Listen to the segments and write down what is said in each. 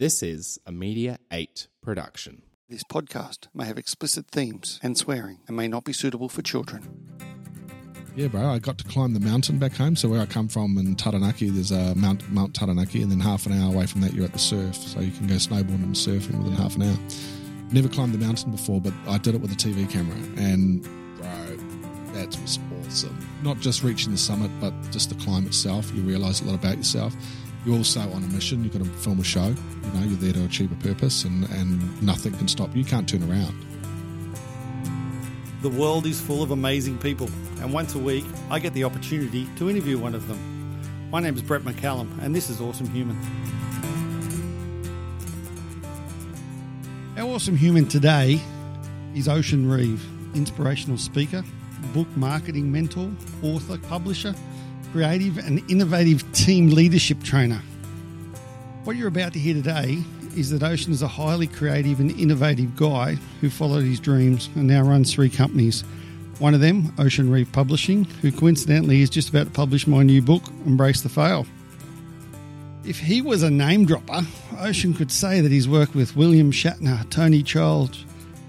This is a Media 8 production. This podcast may have explicit themes and swearing and may not be suitable for children. Yeah, bro. I got to climb the mountain back home. So where I come from in Taranaki, there's a Mount Mount Taranaki, and then half an hour away from that, you're at the surf. So you can go snowboarding and surfing within half an hour. Never climbed the mountain before, but I did it with a TV camera, and bro, that was awesome. Not just reaching the summit, but just the climb itself. You realise a lot about yourself. You're also on a mission. You've got to film a show. You know, you're there to achieve a purpose, and and nothing can stop you. You can't turn around. The world is full of amazing people, and once a week I get the opportunity to interview one of them. My name is Brett McCallum, and this is Awesome Human. Our awesome human today is Ocean Reeve, inspirational speaker, book marketing mentor, author, publisher, creative and innovative team leadership trainer. What you're about to hear today is that Ocean is a highly creative and innovative guy who followed his dreams and now runs three companies. One of them, Ocean Reeve Publishing, who coincidentally is just about to publish my new book, Embrace the Fail. If he was a name dropper, Ocean could say that he's worked with William Shatner, Tony Charles,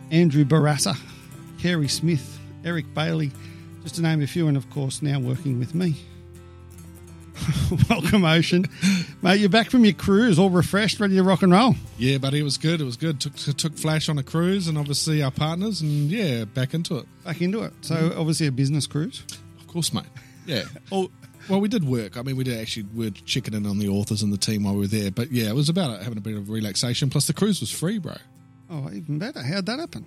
Andrew Barassa, Kerry Smith, Eric Bailey, just to name a few, and of course now working with me. Welcome, Ocean. Mate, you're back from your cruise, all refreshed, ready to rock and roll. Yeah, buddy, it was good. It was good. Took took Flash on a cruise, and obviously our partners, and yeah, back into it. Back into it. So, mm-hmm. obviously, a business cruise. Of course, mate. Yeah. oh, well, we did work. I mean, we did actually we were checking in on the authors and the team while we were there. But yeah, it was about having a bit of relaxation. Plus, the cruise was free, bro. Oh, even better. How'd that happen?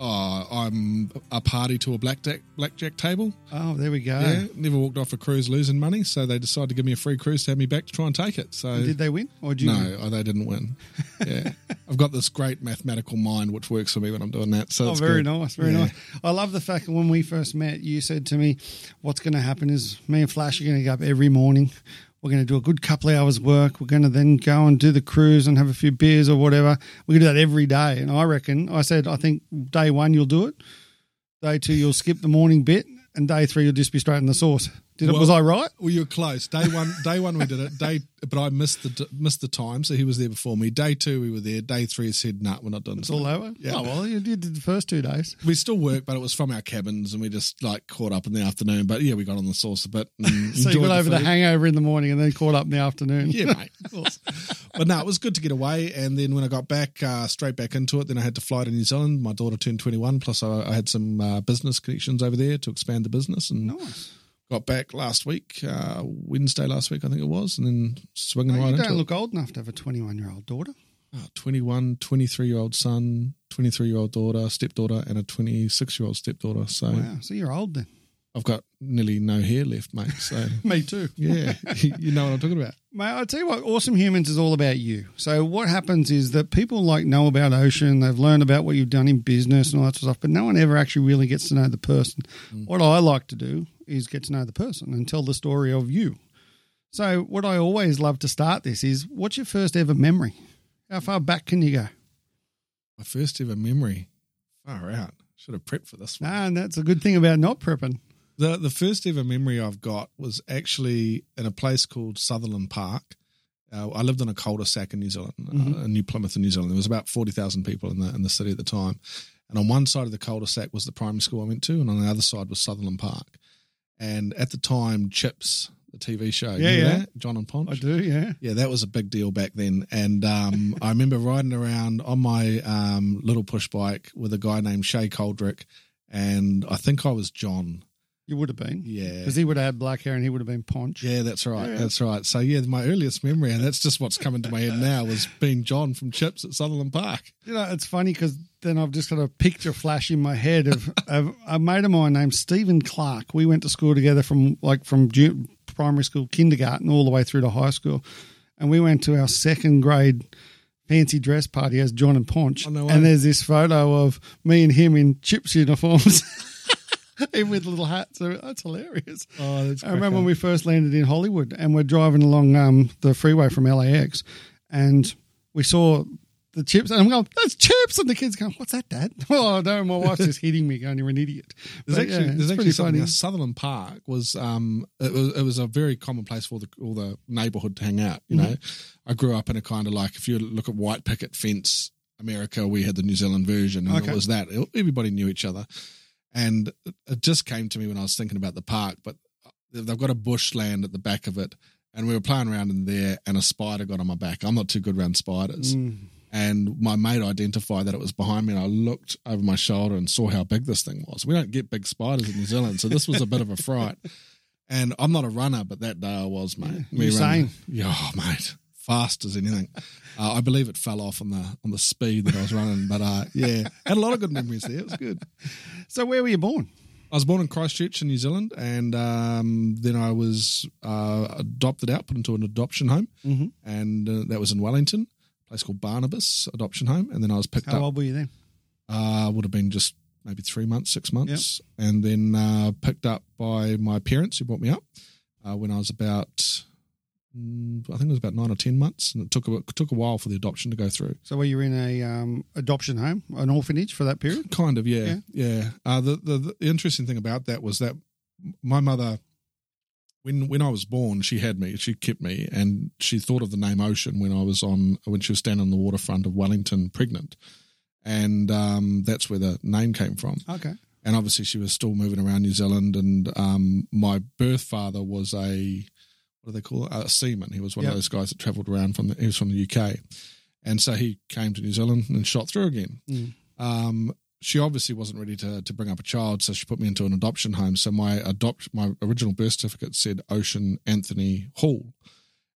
Oh, I'm a party to a blackjack blackjack table. Oh, there we go. Yeah, never walked off a cruise losing money, so they decided to give me a free cruise to have me back to try and take it. So did they win or did you? No, win? oh, they didn't win. Yeah, I've got this great mathematical mind which works for me when I'm doing that. So oh, very good. nice, very yeah. nice. I love the fact that when we first met, you said to me, "What's going to happen is me and Flash are going to go up every morning." We're going to do a good couple of hours work. We're going to then go and do the cruise and have a few beers or whatever. We can do that every day. And I reckon, I said, I think day one you'll do it. Day two you'll skip the morning bit, and day three you'll just be straight in the sauce. Did well, it, was I right? Well, you were close. Day one, day one we did it. Day, but I missed the missed the time, so he was there before me. Day two we were there. Day three he said, "No, nah, we're not doing it's this." all over. Yeah. Oh well, you did the first two days. We still worked, but it was from our cabins, and we just like caught up in the afternoon. But yeah, we got on the sauce a bit. so you got over the, the, hangover in the morning, and then caught up in the afternoon. yeah, mate. Of course. but no, it was good to get away. And then when I got back, uh, straight back into it. Then I had to fly to New Zealand. My daughter turned twenty one. Plus, I, I had some uh, business connections over there to expand the business. And nice got back last week, uh, Wednesday last week, I think it was, and then swinging oh, right you don't look old enough to have a 21 year old daughter. Oh, 21, 23 year old son, 23 year old daughter, stepdaughter, and a 26 year old stepdaughter. So, wow. So you're old then. I've got nearly no hair left, mate. So me too. Yeah, you know what I'm talking about, mate. I'll tell you what, Awesome Humans is all about you. So what happens is that people like know about Ocean, they've learned about what you've done in business and all that sort of stuff, but no one ever actually really gets to know the person. Mm. What I like to do is get to know the person and tell the story of you. So what I always love to start this is, what's your first ever memory? How far back can you go? My first ever memory, far out. Should have prepped for this one. And that's a good thing about not prepping. The the first ever memory I've got was actually in a place called Sutherland Park. Uh, I lived in a cul-de-sac in New Zealand, uh, mm-hmm. uh, in New Plymouth, in New Zealand. There was about forty thousand people in the in the city at the time, and on one side of the cul-de-sac was the primary school I went to, and on the other side was Sutherland Park. And at the time, Chips, the TV show, yeah, yeah. That? John and Ponch. I do, yeah, yeah. That was a big deal back then, and um, I remember riding around on my um, little push bike with a guy named Shay Coldrick, and I think I was John you would have been. Yeah. Because he would have had black hair and he would have been Ponch. Yeah, that's right. Yeah. That's right. So, yeah, my earliest memory, and that's just what's coming to my head now, was being John from Chips at Sutherland Park. You know, it's funny because then I've just got a picture flash in my head of, of a mate of mine named Stephen Clark. We went to school together from like from primary school, kindergarten, all the way through to high school. And we went to our second grade fancy dress party as John and Ponch. Oh, no and there's this photo of me and him in Chips uniforms. Even with little hats. That's hilarious. Oh, that's I remember when we first landed in Hollywood and we're driving along um, the freeway from LAX and we saw the chips, and I'm going, "That's chips," and the kids going, "What's that, Dad?" Oh no, my wife's just hitting me, going, "You're an idiot." There's But, actually, yeah, there's actually something. funny. Sutherland Park was um it was it was a very common place for the all the neighbourhood to hang out. You know, Mm-hmm. I grew up in a kind of like if you look at white picket fence America, we had the New Zealand version, and Okay. it was that everybody knew each other, and it- just came to me when I was thinking about the park. But they've got a bushland at the back of it, and we were playing around in there, and a spider got on my back. I'm not too good around spiders. Mm. And my mate identified that it was behind me, and I looked over my shoulder and saw how big this thing was. We don't get big spiders in New Zealand, so this was a bit of a fright. And I'm not a runner, but that day I was, mate. Yeah, Me Usain. running- Yeah, oh, mate, fast as anything. Uh, I believe it fell off on the on the speed that I was running, but uh, yeah, had a lot of good memories there. It was good. So, where were you born? I was born in Christchurch in New Zealand, and um, then I was uh, adopted out, put into an adoption home, Mhm. and uh, that was in Wellington, a place called Barnabas Adoption Home. And then I was picked How up. How old were you then? Uh, would have been just maybe three months, six months, and then uh, picked up by my parents who brought me up uh, when I was about. Mm, I think it was about nine or ten months, and it took a it took a while for the adoption to go through. So, were you in a um, adoption home, an orphanage for that period? Kind of, yeah, yeah. Uh, the, the the interesting thing about that was that my mother, when when I was born, she had me, she kept me, and she thought of the name Ocean when I was on when she was standing on the waterfront of Wellington, pregnant, and um, that's where the name came from. Okay. And obviously, she was still moving around New Zealand, and um, my birth father was a what do they call it? A seaman. He was one Yep. of those guys that travelled around from the. He was from the UK, and so he came to New Zealand and shot through again. Mm. Um, she obviously wasn't ready to to bring up a child, so she put me into an adoption home. So my adopt my original birth certificate said Ocean Anthony Hall,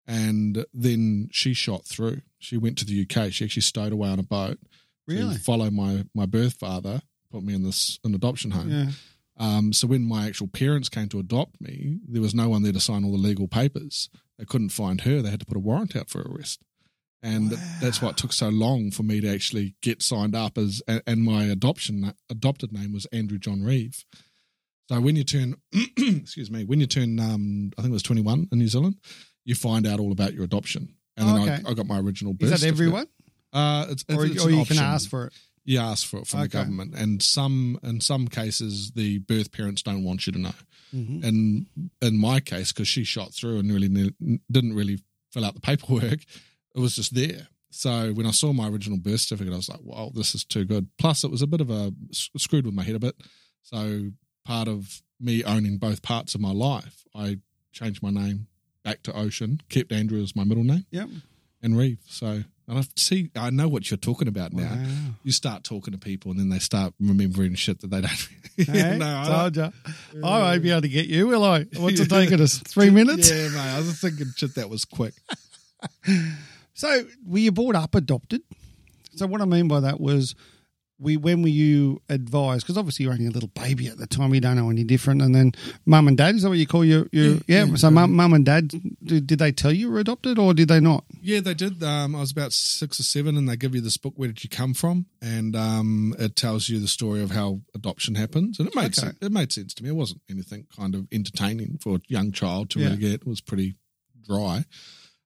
and then she shot through. She went to the UK. She actually stowed away on a boat Really? to follow my my birth father. Put me in this an adoption home. Yeah. Um, so when my actual parents came to adopt me, there was no one there to sign all the legal papers. They couldn't find her. They had to put a warrant out for arrest. And that's why it took so long for me to actually get signed up as and- my adoption adopted name was Andrew John Reeve. So when you turn excuse me, when you turn um, I think it was 21 in New Zealand, you find out all about your adoption. And Oh, then okay. I, I got my original Is birth that certificate. everyone? Uh, it's, Or, it's or you can ask for it? You ask for it from the government, and some in some cases the birth parents don't want you to know. Mhm. And in my case, because she shot through and really ne- didn't really fill out the paperwork, it was just there. So when I saw my original birth certificate, I was like, "Wow, this is too good." Plus, it was a bit of a screwed with my head a bit. So part of me owning both parts of my life, I changed my name back to Ocean, kept Andrew as my middle name, Yep. and Reeve. So and I see, I know what you're talking about now Wow. you start talking to people and then they start remembering shit that they don't. Hey, no, I told ya. I won't be able to get you, will I? What's it taking us? Three minutes? Yeah, mate. I was thinking shit that was quick. So, were you brought up adopted? So, what I mean by that was, we when were you advised? Because obviously you're only a little baby at the time, you don't know any different. And then mum and dad is that what you call your? your yeah. yeah. So, mum, mum and dad, did, did they tell you were adopted, or did they not? Yeah, they did. Um, I was about six or seven, and they give you this book. Where did you come from? And um, it tells you the story of how adoption happens, and it made Okay. sense. It made sense to me. It wasn't anything kind of entertaining for a young child to Yeah. really get. It was pretty dry,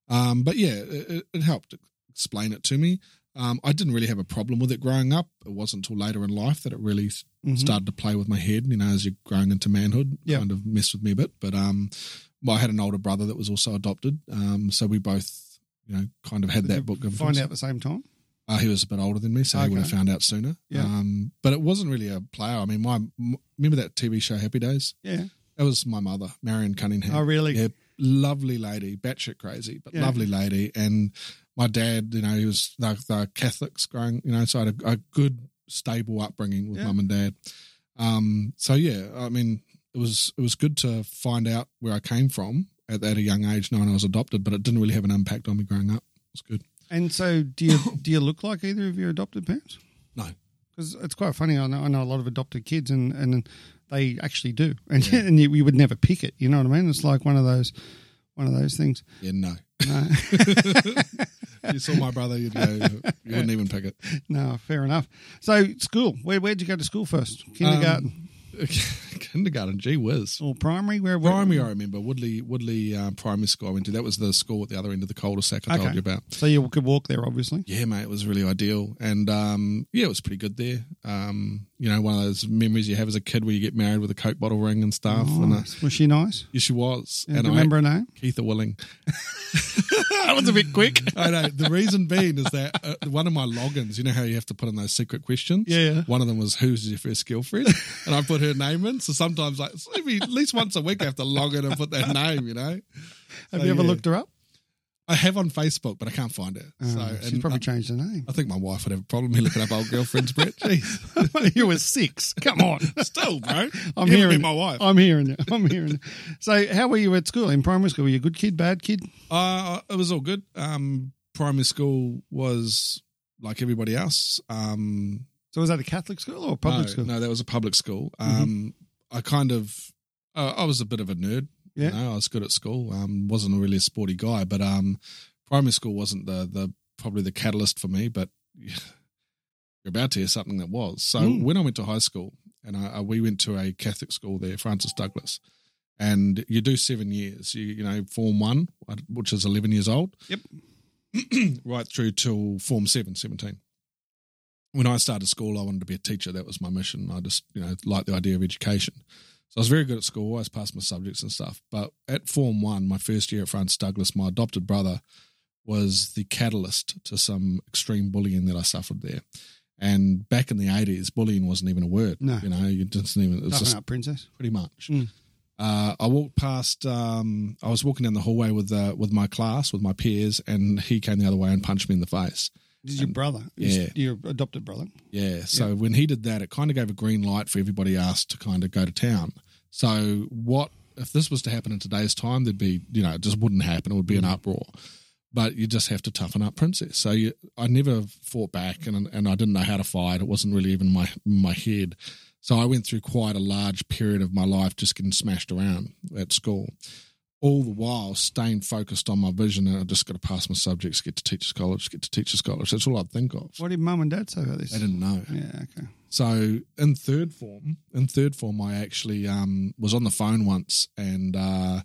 um, but yeah, it- it helped explain it to me. Um, I didn't really have a problem with it growing up. It wasn't until later in life that it really s Mhm. started to play with my head. You know, as you're growing into manhood, kind of messed with me a bit. But um, well, I had an older brother that was also adopted, um, so we both, you know, kind of had Did that book. Find out at the same time. Uh, he was a bit older than me, so he would have found out sooner. Yeah. Um, but it wasn't really a player. I mean, my m- remember that TV show Happy Days? Yeah. That was my mother, Marion Cunningham. Oh, really? Yeah, lovely lady, batshit crazy, but Yeah. lovely lady. And my dad, you know, he was they're, they're Catholics growing, you know, so I had a, a good, stable upbringing with Yeah. mum and dad. Um, so yeah, I mean, it was it was good to find out where I came from at, at a young age, knowing I was adopted, but it didn't really have an impact on me growing up. It was good. And so, do you do you look like either of your adopted parents? No. because it's quite funny. I know, I know a lot of adopted kids, and, and they actually do, and and you, you would never pick it. You know what I mean? It's like one of those one of those things. Yeah, no. No, you saw my brother, you'd go, you wouldn't even pick it. no, fair enough. So school, where where'd you go to school first? Kindergarten. Um, kindergarten, gee whiz. Or primary? Where? Primary, I remember Woodleigh Woodleigh um, Primary School. I went to. That was the school at the other end of the cul-de-sac I told you about. So you could walk there, obviously. Yeah, mate, it was really ideal, and um, yeah, it was pretty good there. Um, you know, one of those memories you have as a kid where you get married with a coke bottle ring and stuff. And uh, Was she nice? yes, she was. Yeah, and you I, remember her name? Keitha Willing. that was a bit quick. I know. The reason being is that uh, one of my logins, you know how you have to put in those secret questions? Yeah. One of them was, who's your first girlfriend? and I put her name in. So sometimes, like, so maybe at least once a week, I have to log in and put that name, you know? Have So, you ever yeah. looked her up? I have on Facebook, but I can't find so, Oh, she's and probably I, changed her name. I think my wife would have a problem me looking up old girlfriends, Brett. Jeez. you were six. Come on. Still, bro. I'm You hearing my wife. I'm hearing you. I'm hearing you. So, how were you at school in primary school? Were you a good kid, bad kid? Uh, it was all good. Um, primary school was like everybody else. Um, So, was that a Catholic school or a public no, school? No, that was a public school. Um, I kind of, uh, I was a bit of a nerd. Yeah. You know, I was good at school. Um, wasn't really a sporty guy, but um, primary school wasn't the the probably the catalyst for me. But you're about to hear something that was. So Mm. when I went to high school, and I, I, we went to a Catholic school there, Francis Douglas, and you do seven years. You you know, form one, which is eleven years old. Yep. right through till form seven, 17 when I started school, I wanted to be a teacher. That was my mission. I just, you know, liked the idea of education. So I was very good at school. I always passed my subjects and stuff. But at Form 1, my first year at Francis Douglas, my adopted brother was the catalyst to some extreme bullying that I suffered there. And back in the 80s, bullying wasn't even a word. No. You know, you didn't even, it was Nothing just up, princess. pretty much. Mm. Uh, I walked past. Um, I was walking down the hallway with uh, with my class, with my peers, and he came the other way and punched me in the face. This is your brother. yeah. Your adopted brother. Yeah. So when he did that, it kind of gave a green light for everybody else to kind of go to town. So what if this was to happen in today's time? There'd be, you know, it just wouldn't happen. It would be an mm. uproar. But you just have to toughen up, princess. So you, I never fought back, and and I didn't know how to fight. It wasn't really even my my head. So I went through quite a large period of my life just getting smashed around at school. All the while staying focused on my vision, and I just got to pass my subjects, get to teachers college, get to teachers college. That's all I'd think of. What did mum and dad say about this? They didn't know. Yeah, okay. So in third form, in third form, I actually um, was on the phone once, and uh,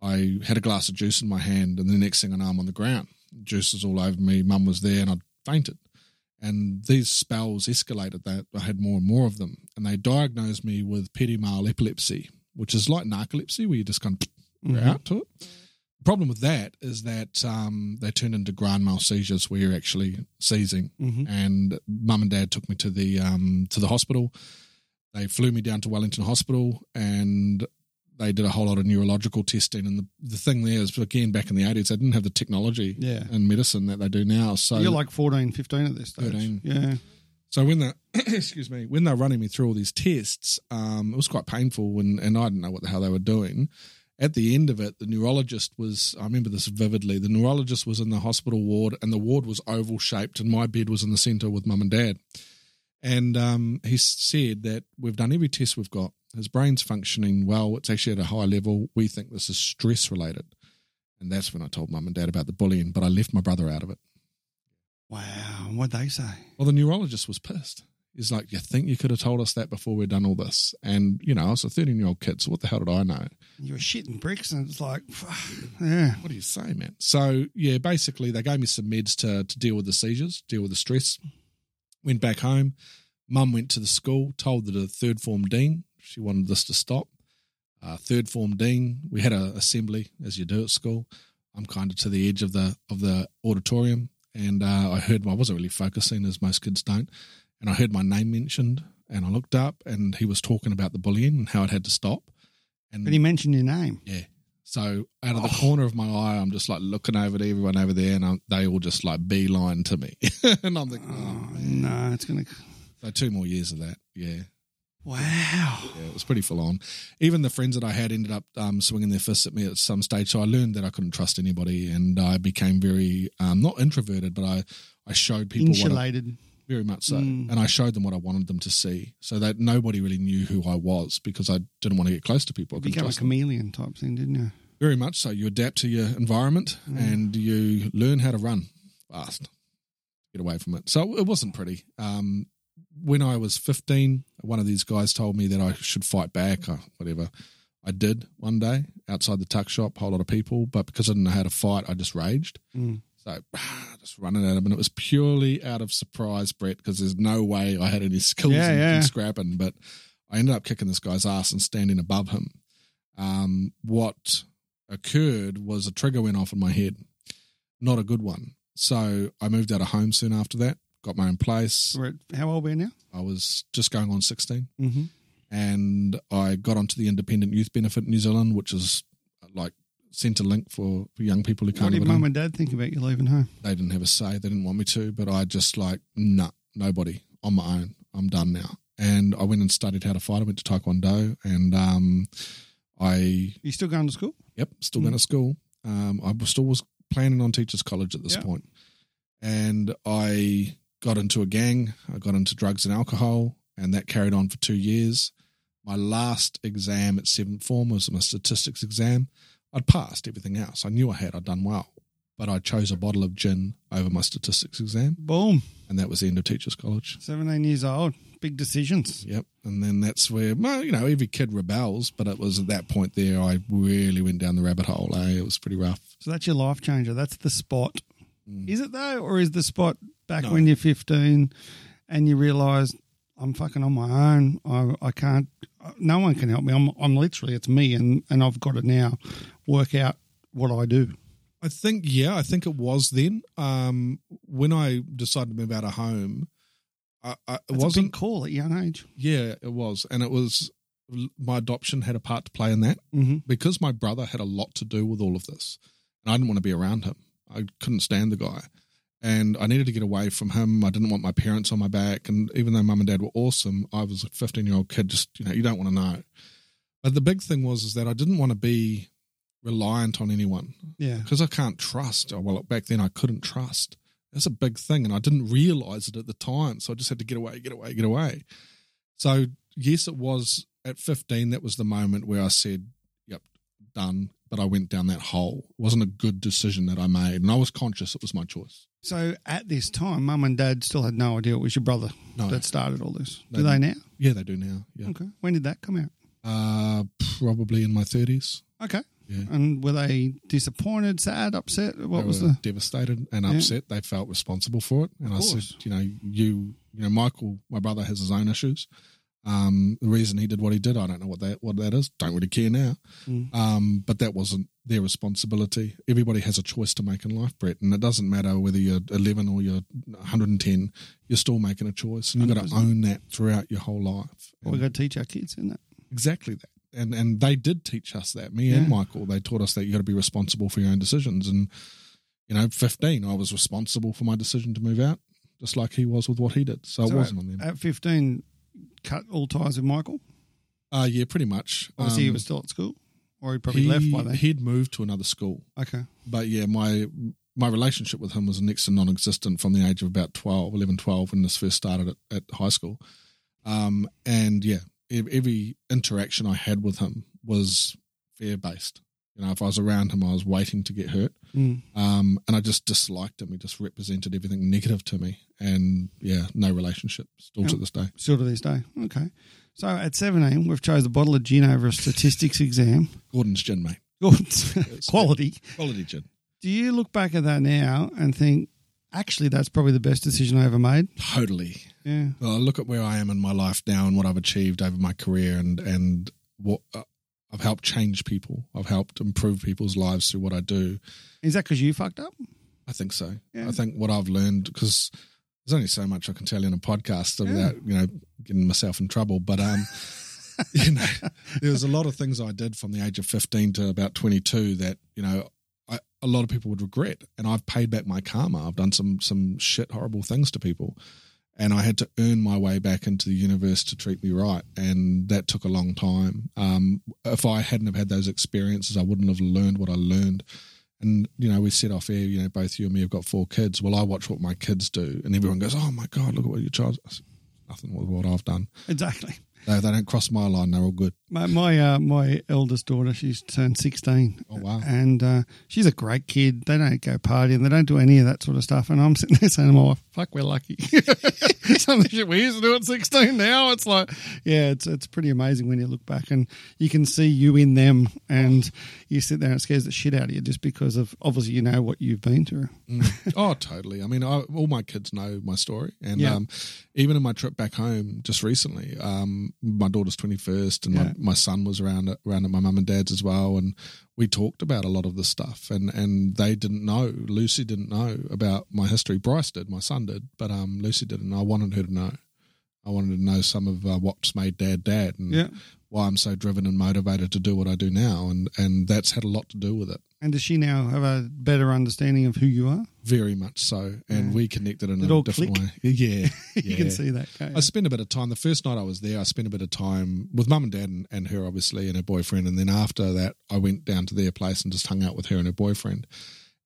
I had a glass of juice in my hand, and the next thing I know, I'm on the ground. Juice is all over me. Mum was there, and I fainted. And these spells escalated. That I had more and more of them, and they diagnosed me with petit mal epilepsy, which is like narcolepsy, where you just kind of Mhm. out to it. The problem with that is that um, they turn into grand mal seizures, where you're actually seizing Mhm. and mum and dad took me to the um to the hospital. They flew me down to Wellington Hospital and they did a whole lot of neurological testing. And the, the thing there is, again, back in the 80s, they didn't have the technology Yeah. in medicine that they do now. So, You're like 14, 15 at this stage. 13. Yeah. so when they excuse me, when they're running me through all these tests, um, it was quite painful and, and I didn't know what the hell they were doing. At the end of it, the neurologist was, I remember this vividly, the neurologist was in the hospital ward and the ward was oval shaped and my bed was in the center with mum and dad. And um, he said that we've done every test we've got. His brain's functioning well. It's actually at a high level. We think this is stress related. And that's when I told mum and dad about the bullying, but I left my brother out of it. Wow. What'd they say? Well, the neurologist was pissed. He's like, You think you could have told us that before we'd done all this? And, you know, I was a 13 year old kid, so what the hell did I know? You were shitting bricks, and it's like, yeah. What do you say, man? So, yeah, basically, they gave me some meds to, to deal with the seizures, deal with the stress. Went back home. Mum went to the school, told the third form dean she wanted this to stop. Uh, third form dean, we had a assembly as you do at school. I'm kind of to the edge of the of the auditorium, and uh, I heard I wasn't really focusing as most kids don't, and I heard my name mentioned, and I looked up, and he was talking about the bullying and how it had to stop. And But he mentioned your name. yeah. So out of the corner of my eye, I'm just like looking over to everyone over there, and I'm, they all just like beeline to me, and I'm thinking, oh, Oh, no, it's going to. so two more years of that, yeah. Wow. Yeah, it was pretty full on. Even the friends that I had ended up um, swinging their fists at me at some stage. So I learned that I couldn't trust anybody, and I became very um, not introverted, but I I showed people what I, Insulated. Very much so, Mm. and I showed them what I wanted them to see, so that nobody really knew who I was because I didn't want to get close to people. You became a chameleon type thing, didn't you? Very much so. You adapt to your environment Mm. and you learn how to run fast, get away from it. So it wasn't pretty. Um, when I was 15, one of these guys told me that I should fight back or whatever. I did one day outside the tuck shop, a whole lot of people, but because I didn't know how to fight, I just raged. Mm. So just running at him, and it was purely out of surprise, Brett, because there's no way I had any skills Yeah, in, yeah. in scrapping. But I ended up kicking this guy's ass and standing above him. Um, what occurred was a trigger went off in my head, not a good one. So I moved out of home soon after that, got my own place. How old were we now? I was just going on 16 Mm-hmm. and I got onto the Independent Youth Benefit in New Zealand, which is like a link for, for young people who can't did live at home mum and dad think about you leaving home? they didn't have a say. They didn't want me to, but I just like, nah, nobody on my own. I'm done now. And I went and studied how to fight. I went to Taekwondo and um, I, You still going to school? yep, still going to school. Um, I was still was planning on teachers college at this point. And I got into a gang. I got into drugs and alcohol, and that carried on for two years. My last exam at seventh form was my statistics exam. I'd passed everything else. I knew I had. I'd done well, but I chose a bottle of gin over my statistics exam, Boom. and that was the end of teachers college. 17 years old. Big decisions. Yep, and then that's where well, you know every kid rebels, but it was at that point there I really went down the rabbit hole. Eh? It was pretty rough. So that's your life changer. That's the spot. Mm. Is it though? Or is the spot back No. when you're 15 and you realise I'm fucking on my own? I, I can't, no one can help me. I'm, I'm literally, it's me and, and I've got it now work out what I do. I think yeah, I think it was then. Um, when I decided to move out of home, I, I, it wasn't. call at young age. Yeah, it was, and it was my adoption had a part to play in that Mm-hmm. because my brother had a lot to do with all of this, and I didn't want to be around him. I couldn't stand the guy, and I needed to get away from him. I didn't want my parents on my back, and even though mum and dad were awesome, I was a fifteen-year-old kid. Just you know, you don't want to know. But the big thing was is that I didn't want to be reliant on anyone Yeah. because I can't trust. oh, Well, back then I couldn't trust. That's a big thing, and I didn't realize it at the time. So I just had to get away, get away, get away. So yes, it was at fifteen. That was the moment where I said, "Yep, done." But I went down that hole. It wasn't a good decision that I made, and I was conscious it was my choice. So at this time, mum and dad still had no idea it was your brother No, that started all this. No. Do they now? yeah, they do now. Yeah, Okay. When did that come out? uh, probably in my thirties. Okay. Yeah. And were they disappointed, sad, upset? What they was were the? devastated and Yeah. upset. They felt responsible for it, and I said, you know, you, you know, Michael, my brother has his own issues. Um, the reason he did what he did, I don't know what that what that is. Don't really care now. Mm. Um, but that wasn't their responsibility. Everybody has a choice to make in life, Brett, and it doesn't matter whether you're 11 or you're 110. You're still making a choice, and you've got to own that throughout your whole life. We've got to teach our kids in that. Exactly that. And and they did teach us that. Me Yeah. and Michael, they taught us that you got to be responsible for your own decisions. And you know, fifteen, I was responsible for my decision to move out, just like he was with what he did. So, So it wasn't on them. At 15, cut all ties with Michael. Uh yeah, pretty much. Obviously, he Um, was still at school, or he probably he, left by then. He'd moved to another school, okay. but yeah, my my relationship with him was next to non-existent from the age of about 12, 11, 12 when this first started at, at high school. Um, and yeah, every interaction I had with him was fear based. You know, if I was around him, I was waiting to get hurt. Mm. Um, and I just disliked him. He just represented everything negative to me. And yeah, no relationship still Yeah. to this day. Still to this day. Okay. So at 17, we've chose a bottle of gin over a statistics exam. Gordon's gin, mate. Gordon's Quality. Quality gin. Do you look back at that now and think, actually, that's probably the best decision I ever made? Totally. Yeah. Well, I look at where I am in my life now and what I've achieved over my career, and and what uh, I've helped change people. I've helped improve people's lives through what I do. Is that because you fucked up? I think so. Yeah. I think what I've learned because there's only so much I can tell you in a podcast Yeah. without you know getting myself in trouble. But um, you know, there was a lot of things I did from the age of 15 to about 22 that you know. I, a lot of people would regret, and I've paid back my karma. I've done some some shit, horrible things to people, and I had to earn my way back into the universe to treat me right, and that took a long time. Um, if I hadn't have had those experiences, I wouldn't have learned what I learned. And you know, we set off air. You know, both you and me have got four kids. Well, I watch what my kids do, and everyone goes, "Oh my god, look at what your child." Said, Nothing with what I've done. Exactly. They, they don't cross my line. They're all good. My my, uh, my eldest daughter, she's turned 16. Oh wow. And uh, she's a great kid. They don't go partying. They don't do any of that sort of stuff. And I'm sitting there saying to my wife, fuck, we're lucky. Some of the shit we used to do at 16 now, it's like, yeah, it's it's pretty amazing when you look back and you can see you in them and you sit there and it scares the shit out of you just because of, obviously, you know what you've been through. Oh, totally. I mean, I, all my kids know my story, and Yeah. um, even in my trip back home just recently, um, my daughter's twenty first, and Yeah. my, my son was around around at my mum and dad's as well, and we talked about a lot of this stuff, and and they didn't know. Lucy didn't know about my history. Bryce did, my son did, but um, Lucy didn't. I wanted her to know. I wanted to know some of uh, what's made dad dad, and Yeah. why I'm so driven and motivated to do what I do now, and and that's had a lot to do with it. And does she now have a better understanding of who you are? Very much so, and Yeah. we connected in It a different click? way. Yeah, you yeah. can see that. I spent a bit of time. The first night I was there, I spent a bit of time with mum and dad and, and her, obviously, and her boyfriend. And then after that, I went down to their place and just hung out with her and her boyfriend.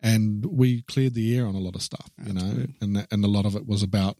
And we cleared the air on a lot of stuff, you know, good. and that, and a lot of it was about,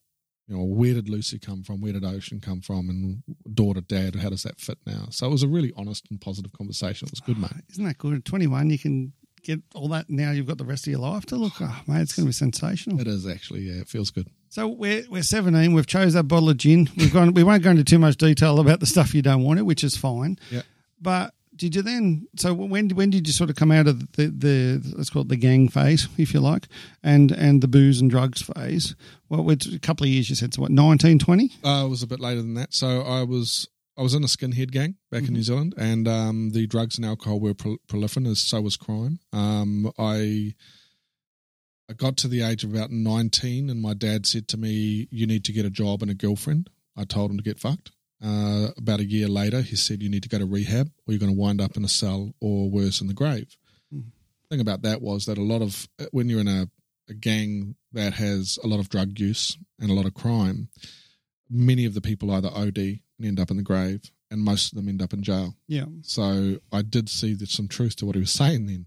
you know, where did Lucy come from? Where did Ocean come from? And daughter, dad, how does that fit now? So it was a really honest and positive conversation. It was good, ah, mate. Isn't that good? At 21, you can get all that. Now you've got the rest of your life to look. Oh, mate, it's going to be sensational. It is actually, yeah, it feels good. So we're we're 17. We've chose that bottle of gin. We've gone. We won't go into too much detail about the stuff you don't want it, which is fine. Yeah. But did you then? So when when did you sort of come out of the the let's call it the gang phase, if you like, and and the booze and drugs phase? Well, a couple of years. You said so. What 19, 20? Uh, it was a bit later than that. So I was I was in a skinhead gang back in New Zealand, and um, the drugs and alcohol were proliferant, as so was crime. Um, I I got to the age of about nineteen, and my dad said to me, "You need to get a job and a girlfriend." I told him to get fucked. Uh, about a year later, he said, "You need to go to rehab, or you're going to wind up in a cell, or worse, in the grave." Mhm. thing about that was that a lot of when you're in a, a gang that has a lot of drug use and a lot of crime, many of the people either OD and end up in the grave, and most of them end up in jail. Yeah. So I did see there's some truth to what he was saying then.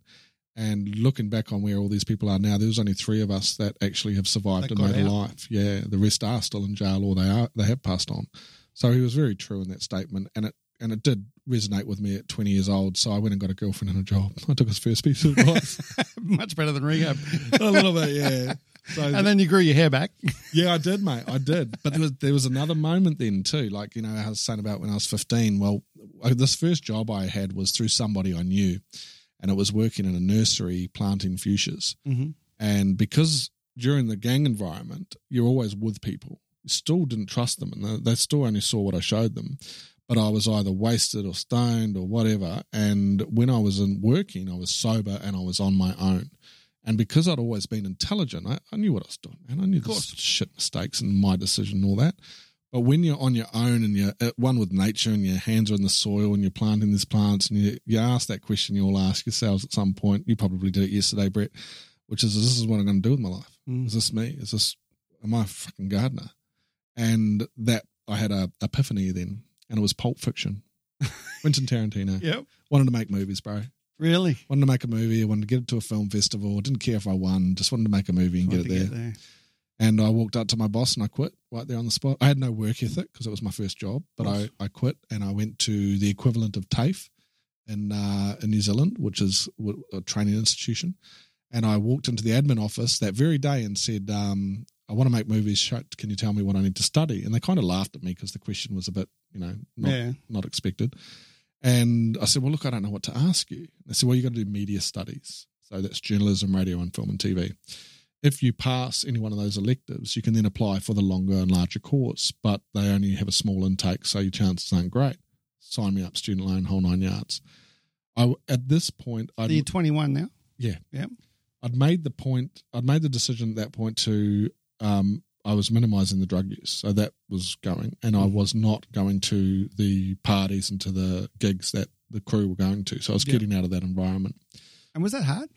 And looking back on where all these people are now, there was only three of us that actually have survived and made a life. Yeah, the rest are still in jail or they are they have passed on. So he was very true in that statement, and it and it did resonate with me at 20 years old. So I went and got a girlfriend and a job. I took his first piece of advice. Much better than rehab. a little bit, yeah. So and then you grew your hair back. yeah, I did, mate. I did. But there was there was another moment then too. Like you know, I was saying about when I was fifteen. Well, this first job I had was through somebody I knew, and it was working in a nursery planting fuchsias. Mhm. And because during the gang environment, you're always with people. You still didn't trust them, and they, they still only saw what I showed them. But I was either wasted or stoned or whatever. And when I was in working, I was sober and I was on my own. And because I'd always been intelligent, I, I knew what I was doing, and I knew the shit mistakes and my decision and all that. But when you're on your own and you're at one with nature and your hands are in the soil and you're planting these plants and you, you ask that question you all ask yourselves at some point, you probably did it yesterday, Brett, which is, this is what I'm going to do with my life. Mm. Is this me? Is this, am I a fucking gardener? And that, I had a epiphany then, and it was Pulp Fiction. Quentin Tarantino. Yep. Wanted to make movies, bro. Really? Wanted to make a movie. I wanted to get it to a film festival. Didn't care if I won. Just wanted to make a movie and get it there. get there. And I walked up to my boss and I quit right there on the spot. I had no work ethic because it was my first job, but I, I quit and I went to the equivalent of TAFE in, uh, in New Zealand, which is a training institution. And I walked into the admin office that very day and said, um, I want to make movies. Can you tell me what I need to study? And they kind of laughed at me because the question was a bit, you know, not, Yeah. not expected. And I said, Well, look, I don't know what to ask you. They said, Well, you've got to do media studies. So that's journalism, radio, and film and TV. If you pass any one of those electives, you can then apply for the longer and larger course, but they only have a small intake, so your chances aren't great. Sign me up, student loan, whole nine yards. I, at this point, So I'd, you're 21 now? yeah, Yep. I'd made the point. I'd made the decision at that point to um, I was minimizing the drug use, so that was going, and I was not going to the parties and to the gigs that the crew were going to. So I was Yeah. getting out of that environment. And was that hard?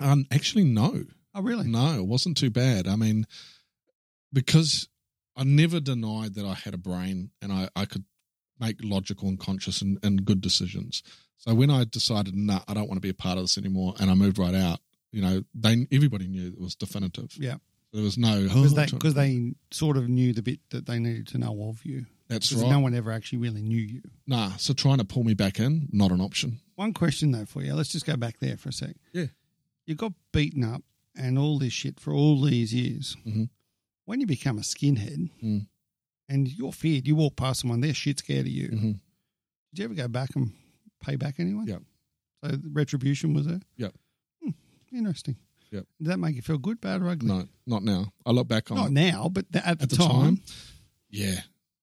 Um, actually, no, Oh, really? no, it wasn't too bad. I mean, because I never denied that I had a brain and I, I could make logical and conscious and, and good decisions. So when I decided, nah, I don't want to be a part of this anymore, and I moved right out, you know, they everybody knew it was definitive. Yeah. There was no Because "Oh, they, cause they sort of knew the bit that they needed to know of you. that's right. no one ever actually really knew you. nah, so trying to pull me back in, not an option. One question, though, for you. Let's just go back there for a sec. Yeah. You got beaten up and all this shit for all these years. Mhm. when you become a skinhead Mm. and you're feared, you walk past someone, they're shit scared of you. Mhm. Did you ever go back and pay back anyone? Yep. So the retribution was there? Yeah. Hmm, interesting. Yep. Did that make you feel good, bad, or ugly? No, not now. I look back on Not now, but th- at the, at the time. time, yeah,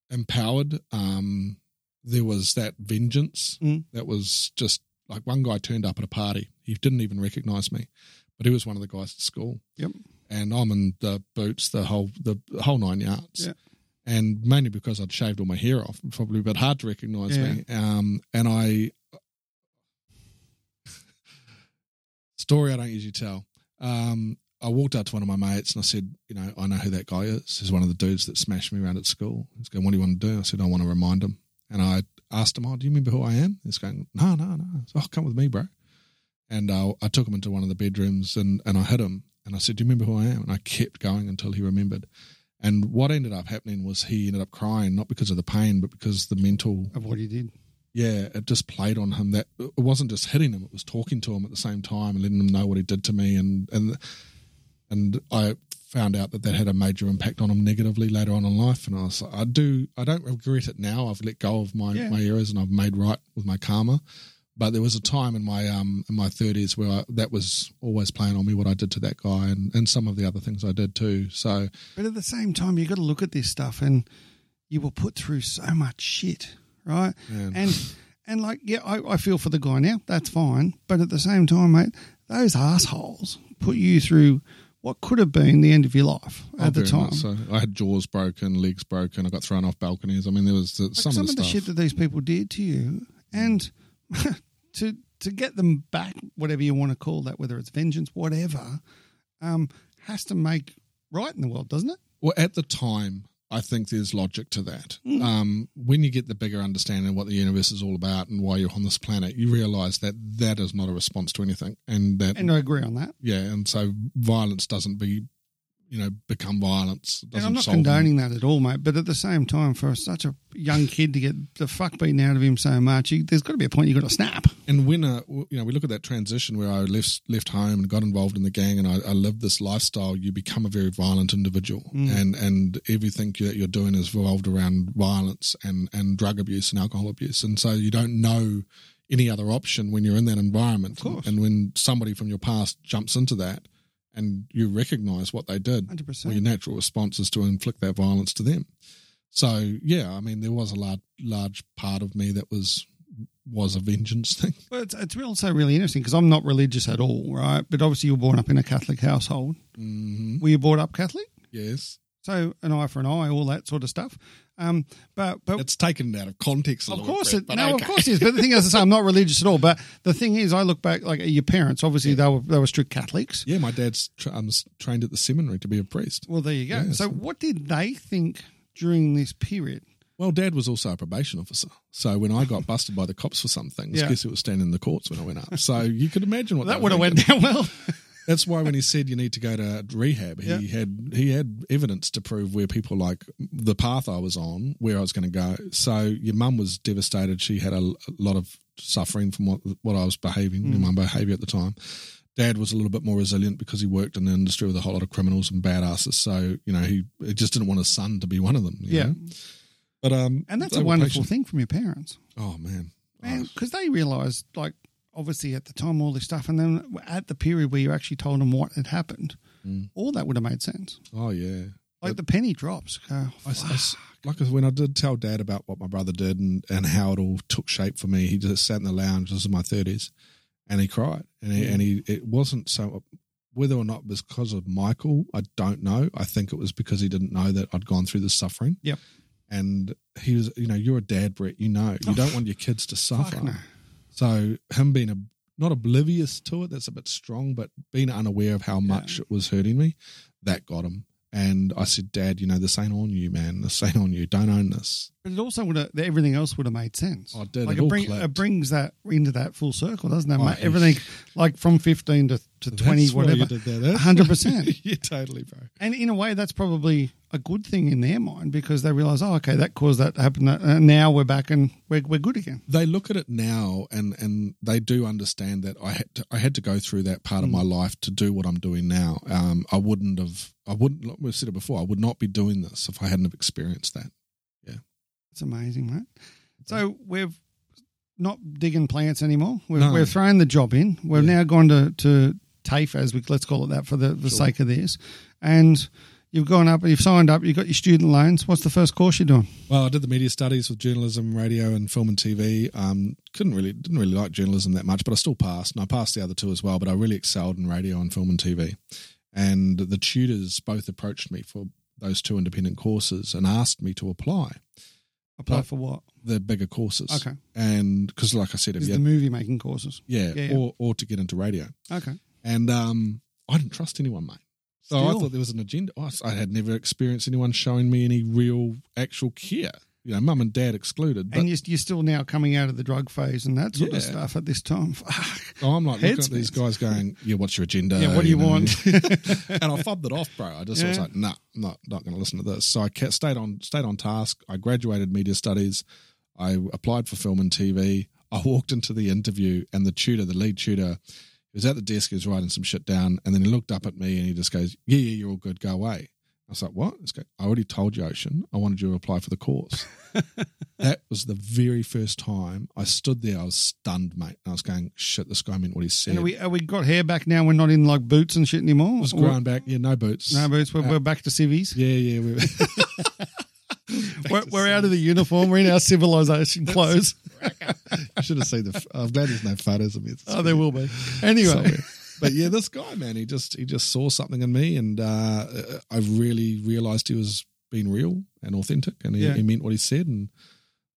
empowered. Um, there was that vengeance Mm. that was just like one guy turned up at a party. He didn't even recognize me, but he was one of the guys at school. Yep. And I'm in the boots, the whole the whole nine yards. Yeah. And mainly because I'd shaved all my hair off, probably a bit hard to recognize Yeah. me. Um, and I story I don't usually tell. Um, I walked up to one of my mates and I said, you know, I know who that guy is. He's one of the dudes that smashed me around at school. He's going, what do you want to do? I said, I want to remind him. And I asked him, oh, do you remember who I am? He's going, no, no, no. So, oh, come with me, bro. And uh, I took him into one of the bedrooms and, and I hit him. And I said, do you remember who I am? And I kept going until he remembered. And what ended up happening was he ended up crying, not because of the pain, but because the mental Of what he did. Yeah, it just played on him. That it wasn't just hitting him; it was talking to him at the same time and letting him know what he did to me. And and and I found out that that had a major impact on him negatively later on in life. And I was, I do, I don't regret it now. I've let go of my Yeah. my errors and I've made right with my karma. But there was a time in my um in my thirties where I, that was always playing on me what I did to that guy and and some of the other things I did too. So But at the same time, you got to look at this stuff, and you were put through so much shit, right? Yeah. And and like, yeah, I, I feel for the guy now. That's fine. But at the same time, mate, those assholes put you through what could have been the end of your life Oh, at the time. much So I had jaws broken, legs broken. I got thrown off balconies. I mean, there was Like some, some, of the of the stuff. shit that these people did to you, and to to get them back, whatever you want to call that, whether it's vengeance, whatever, um, has to make right in the world, doesn't it? Well, at the time, I think there's logic to that. Mm. Um, when you get the bigger understanding of what the universe is all about and why you're on this planet, you realize that that is not a response to anything, and that And I agree on that. yeah, and so violence doesn't be, you know, become violence. And I'm not solve them. condoning that at all, mate. But at the same time, for such a young kid to get the fuck beaten out of him so much, you, there's got to be a point you've got to snap. And when uh, you know we look at that transition where I left left home and got involved in the gang and I, I lived this lifestyle, you become a very violent individual, and and everything that you're doing is revolved around violence and and drug abuse and alcohol abuse, and so you don't know any other option when you're in that environment. Of course. And when somebody from your past jumps into that, and you recognise what they did, 100%. well, your natural response is to inflict that violence to them. So yeah, I mean, there was a large large part of me that was was a vengeance thing. But it's, it's also really interesting because I'm not religious at all, right? But obviously, you were born up in a Catholic household. hmm Were you brought up Catholic? Yes. So an eye for an eye, all that sort of stuff. Um, but but It's taken out of context a Of course, bit. it, no, okay. of course it is. But the thing is, I say, I'm not religious at all. But the thing is, I look back like your parents. Obviously, they were they were strict Catholics. Yeah, my dad's tra- um, trained at the seminary to be a priest. Well, there you go. Yeah, so, what did they think during this period? Well, dad was also a probation officer. So when I got busted by the cops for some things, Yeah. guess who was standing in the courts when I went up? So you could imagine what that would have went down well. That's why when he said you need to go to rehab, he Yeah. had he had evidence to prove where people like the path I was on, where I was going to go. So your mum was devastated. She had a, a lot of suffering from what what I was behaving, Mm. my behaviour at the time. Dad was a little bit more resilient because he worked in the industry with a whole lot of criminals and badasses. So you know he, he just didn't want his son to be one of them. you Yeah. know? but um, And that's a wonderful patient. thing from your parents, Oh man, man, Oh, because they realised, like, obviously at the time, all this stuff, and then at the period where you actually told them what had happened, Mm. all that would have made sense. oh yeah. Like the penny drops. Go, I, I like when I did tell Dad about what my brother did and, and how it all took shape for me. He just sat in the lounge. This is my thirties, and he cried. And he, and he it wasn't so whether or not it was because of Michael. I don't know. I think it was because he didn't know that I'd gone through the suffering. Yep. And he was, you know, you're a dad, Brett. You know, you don't want your kids to suffer. no. So him being a, not oblivious to it, that's a bit strong, but being unaware of how much it was hurting me, that got him. And I said, Dad, you know, this ain't on you, man. This ain't on you. Don't own this. But it also would have, everything else would have made sense. Oh, it did. Like It it, bring, it brings that into that full circle, doesn't it? Oh, mate? Everything, like from 15 to, to 20, That's why whatever. you did that, eh? 100%. yeah, totally, bro. And in a way, that's probably, a good thing in their mind because they realize, oh, okay, that caused that to happen. Uh, now we're back and we're, we're good again. they look at it now and and they do understand that I had to, I had to go through that part of my life to do what I'm doing now. Um, I wouldn't have I wouldn't we've said it before. I would not be doing this if I hadn't have experienced that. Yeah. It's amazing, mate. So we've not digging plants anymore. We've, No. we've thrown the job in. We've Yeah. now gone to, to TAFE, as we let's call it that for the, the Sure. sake of this. And you've gone up, you've signed up, you've got your student loans. What's the first course you're doing? Well, I did the media studies with journalism, radio, and film and TV. Um, couldn't really didn't really like journalism that much, but I still passed, and I passed the other two as well. But I really excelled in radio and film and TV. And the tutors both approached me for those two independent courses and asked me to apply Apply Oh. for what? the bigger courses. Okay. And because, like I said, if you the movie making courses? yeah, Yeah, yeah. or or to get into radio. Okay. And um, I didn't trust anyone, mate. So I thought there was an agenda. I I had never experienced anyone showing me any real, actual care. You know, mum and dad excluded. But and you're, you're still now coming out of the drug phase and that sort of stuff at this time. Fuck. I'm like looking at these guys going, "Yeah, what's your agenda? Yeah, what do you know? want? and I fobbed it off, bro. I just was like, "Nah, I'm not not going to listen to this." So I kept, stayed on stayed on task. I graduated media studies. I applied for film and TV. I walked into the interview, and the tutor, the lead tutor, he was at the desk. He was writing some shit down, and then he looked up at me and he just goes, "Yeah, yeah, you're all good. Go away." I was like, "What?" "I already told you, Ocean. I wanted you to apply for the course." that was the very first time I stood there. I was stunned, mate. I was going, "Shit, this guy meant what he said." And are we, are we got hair back now? We're not in like boots and shit anymore? I was growing back. Yeah, no boots. No boots. We're, Uh, we're back to civvies. Yeah, yeah. We, We're, we're out of the uniform. We're in our civilization clothes. I should have seen the. I'm glad there's no photos of me. It's Oh, there will be. Anyway, somewhere. But yeah, this guy, man, he just he just saw something in me, and uh, I really realized he was being real and authentic, and he, Yeah. he meant what he said, and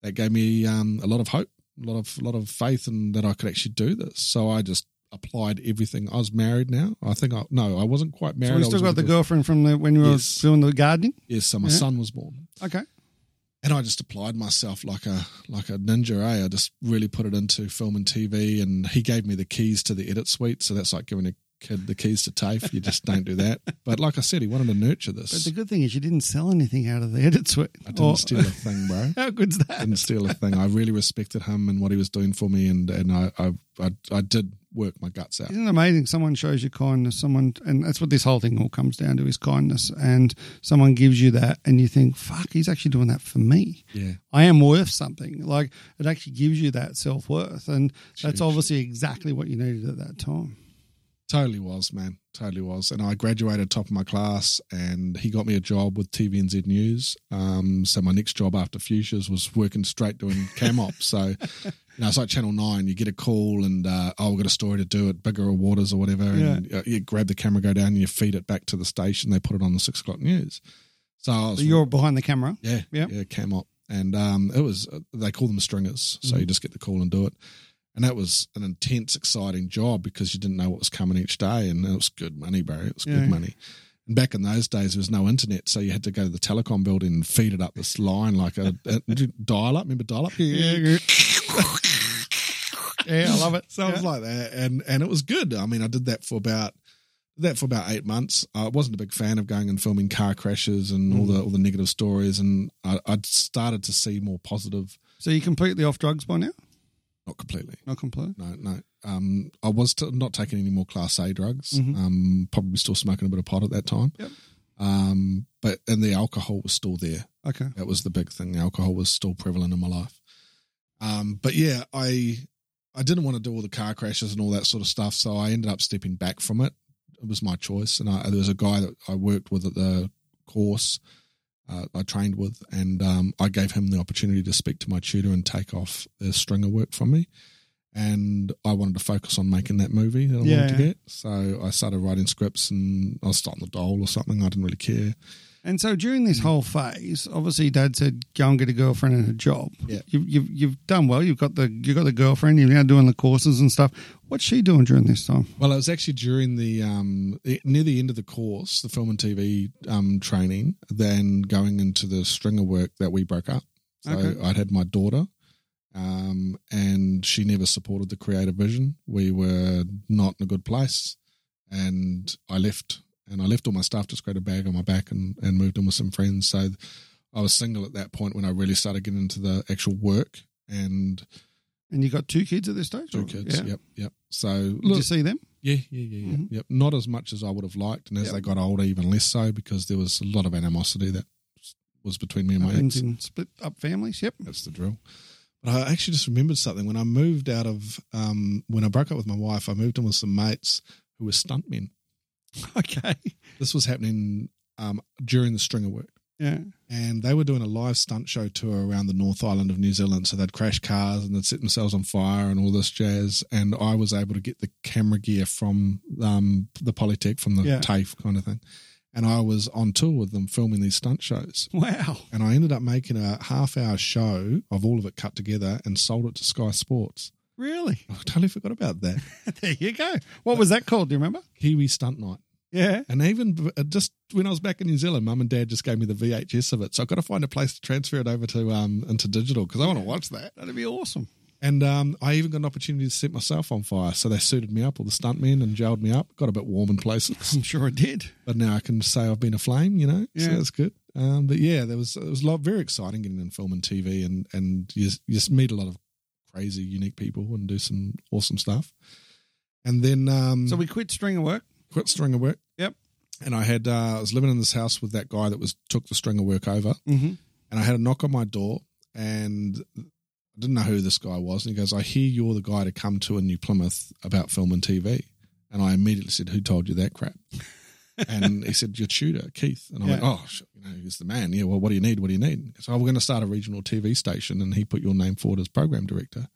that gave me um, a lot of hope, a lot of a lot of faith, and that I could actually do this. So I just applied everything. I was married now. I think I no, I wasn't quite married. so we still got the girlfriend from the, when you were Yes. doing the gardening? Yes, so my Yeah. son was born. Okay. And I just applied myself like a like a ninja. Eh? I just really put it into film and TV, and he gave me the keys to the edit suite. So that's like giving a kid the keys to TAFE. You just don't do that. But like I said, he wanted to nurture But this. the good thing is you didn't sell anything out of the edit suite. I didn't Or- steal a thing, bro. How good's that? Didn't steal a thing. I really respected him and what he was doing for me, and and I I I, I did work my guts out. Isn't it amazing? Someone shows you kindness, someone, and that's what this whole thing all comes down to is kindness. And someone gives you that, and you think, "Fuck, he's actually doing that for me. Yeah, I am worth something." Like it actually gives you that self worth, and that's obviously exactly what you needed at that time. Totally was, man. Totally was. And I graduated top of my class, and he got me a job with TVNZ News. Um, so my next job after Fuchsias was working straight doing cam op. So, you know, it's like Channel 9. You get a call and, uh, oh, we've got a story to do at Bigger Waters or whatever. And uh, you grab the camera, go down, and you feed it back to the station. They put it on the six o'clock news. So I was So you're behind the camera. yeah, Yep. yeah, cam op, and um, it was they call them stringers, so you just get the call and do it, and that was an intense, exciting job because you didn't know what was coming each day, and it was good money, bro. It was Yeah. good money. And back in those days, there was no internet, so you had to go to the telecom building and feed it up this line like a, a dial up. Remember dial up? Yeah, yeah, I love it. So it was like that, and and it was good. I mean, I did that for about that for about eight months. I wasn't a big fan of going and filming car crashes and all mm. the all the negative stories, and I, I'd started to see more positive. So you're completely off drugs by now? Not completely. Not completely. No, no. Um, I was t- not taking any more Class A drugs. Mhm. Um, probably still smoking a bit of pot at that time. Yep. Um, but and the alcohol was still there. Okay. That was the big thing. The Alcohol was still prevalent in my life. Um, but yeah, I I didn't want to do all the car crashes and all that sort of stuff, so I ended up stepping back from it. It was my choice, and I, there was a guy that I worked with at the course. Uh, I trained with, and um, I gave him the opportunity to speak to my tutor and take off the stringer work from me. And I wanted to focus on making that movie that I Yeah. wanted to get. So I started writing scripts, and I was starting the doll or something. I didn't really care. And so during this whole phase, obviously, Dad said, "Go and get a girlfriend and a job." Yeah. you've you've, you've done well. You've got the you got the girlfriend. You're now doing the courses and stuff. What's she doing during this time? Well, it was actually during the um, near the end of the course, the film and TV um, training, then going into the stringer work that we broke up. So Okay. I'd had my daughter, um, and she never supported the creative vision. We were not in a good place, and I left. And I left all my stuff, just grabbed a bag on my back, and and moved in with some friends. So I was single at that point when I really started getting into the actual work and And you got two kids at this stage? two or- kids. Yeah. Yep, yep. So Did you see them? yeah, yeah, yeah, yeah. Mhm. Yep. Not as much as I would have liked, and as Yep. they got older, even less so because there was a lot of animosity that was between me and my ex. in split up families. Yep. That's the drill. But I actually just remembered something when I moved out of um, when I broke up with my wife. I moved in with some mates who were stuntmen. Okay. This was happening um, during the stringer work. Yeah. and they were doing a live stunt show tour around the North Island of New Zealand. So they'd crash cars and they'd set themselves on fire and all this jazz. And I was able to get the camera gear from um, the Polytech, from the Yeah. TAFE kind of thing. And I was on tour with them filming these stunt shows. Wow. And I ended up making a half hour show of all of it cut together and sold it to Sky Sports. Really? I totally forgot about that. there you go. What was that called? Do you remember? Kiwi Stunt Night. Yeah. And even uh, just when I was back in New Zealand, mum and dad just gave me the VHS of it. So I've got to find a place to transfer it over to um into digital because I want to watch that. That'd be awesome. And um, I even got an opportunity to set myself on fire. So they suited me up, all the stuntmen, and gelled me up. Got a bit warm in places, I'm sure it did. but now I can say I've been a flame, you know. So Yeah. that's good. Um, but yeah, there was it was a lot very exciting getting in film and TV, and and you you just meet a lot of crazy, unique people and do some awesome stuff. And then um, So we quit stringer work. quit stringer work. Yep. And I had uh, I was living in this house with that guy that was took the stringer work over, Mm-hmm. and I had a knock on my door, and I didn't know who this guy was. And he goes, "I hear you're the guy to come to in New Plymouth about film and TV." And I immediately said, "Who told you that crap?" And he said, "Your tutor, Keith." And I went, Yeah. "Oh, sh- you know, he's the man. Yeah. Well, what do you need? What do you need?" So we're going to start a regional TV station, and he put your name forward as program director.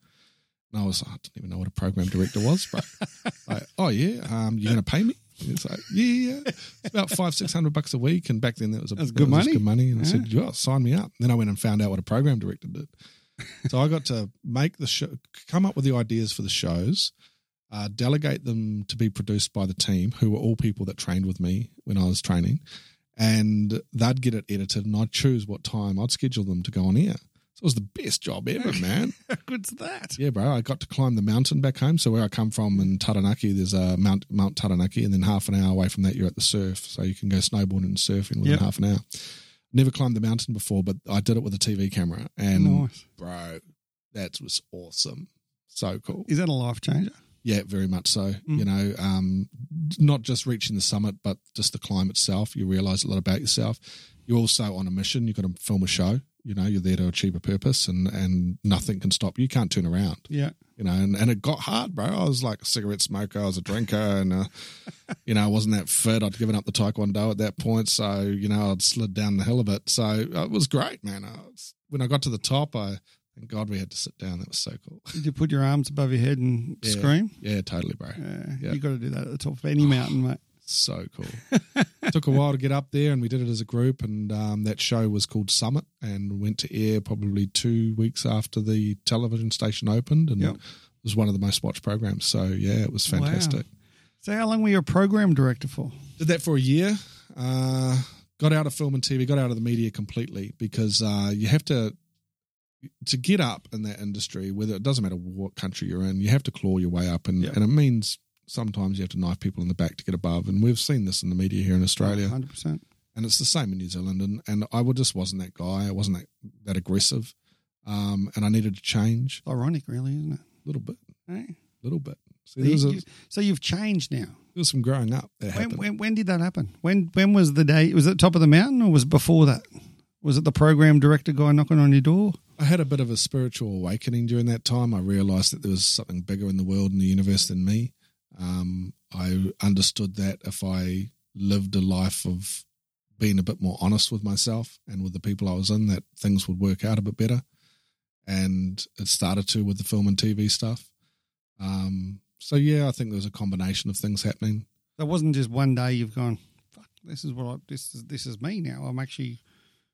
And I was, like, I didn't even know what a program director was, but like, oh yeah, um, you're going to pay me? It's like, yeah. It's about five, six hundred bucks a week, and back then that was a that good was just money. Good money, and I Yeah. said, yeah, sign me up. And then I went and found out what a program director did. so I got to make the show, come up with the ideas for the shows, uh, delegate them to be produced by the team, who were all people that trained with me when I was training, and they'd get it edited, and I'd choose what time I'd schedule them to go on air. So it was the best job ever, man. How good's that? Yeah, bro. I got to climb the mountain back home. So where I come from in Taranaki, there's a Mount Mount Taranaki, and then half an hour away from that, you're at the surf. So you can go snowboarding and surfing within Yep. half an hour. Never climbed the mountain before, but I did it with a TV camera, and Nice. bro, that was awesome. So cool. Is that a life changer? Yeah, very much so. Mm. You know, um, not just reaching the summit, but just the climb itself. You realize a lot about yourself. You're also on a mission. You've got to film a show. You know, you're there to achieve a purpose, and and nothing can stop you. You can't turn around Yeah. you know, and, and it got hard, bro. I was like a cigarette smoker, I was a drinker, and uh, you know, I wasn't that fit. I'd given up the taekwondo at that point, so you know, I'd slid down the hill a bit. So uh, it was great, man. I was, when I got to the top, I thank God we had to sit down. That was so cool. Did you put your arms above your head and Yeah. scream? Yeah, totally, bro. Yeah. Yeah. You got to do that at the top of any mountain, mate. So cool. Took a while to get up there, and we did it as a group. And um, that show was called Summit, and went to air probably two weeks after the television station opened, and Yep. it was one of the most watched programs. So yeah, it was Wow. fantastic. So how long were you a program director for? Did that for a year. Uh, got out of film and TV. Got out of the media completely because uh, you have to to get up in that industry. Whether it doesn't matter what country you're in, you have to claw your way up, and Yep. and it means sometimes you have to knife people in the back to get above. And we've seen this in the media here in Australia, 100%. and it's the same in New Zealand. And and I would just wasn't that guy. I wasn't that that aggressive, um, and I needed to change Ironic, really, isn't it? a little bit, Hey? little bit. See, So, you, a, you- so you've changed now. there was some growing up that When, happened. when, when did that happen? When when was the day? Was it top of the mountain or was it before that? Was it the program director guy knocking on your door? I had a bit of a spiritual awakening during that time. I realized that there was something bigger in the world and the universe than me. Um, I understood that if I lived a life of being a bit more honest with myself and with the people I was in, that things would work out a bit better. And it started to with the film and TV stuff. Um, so yeah, I think there was a combination of things happening. That wasn't just one day you've gone. Fuck, this is what I, this is. This is me now. I'm actually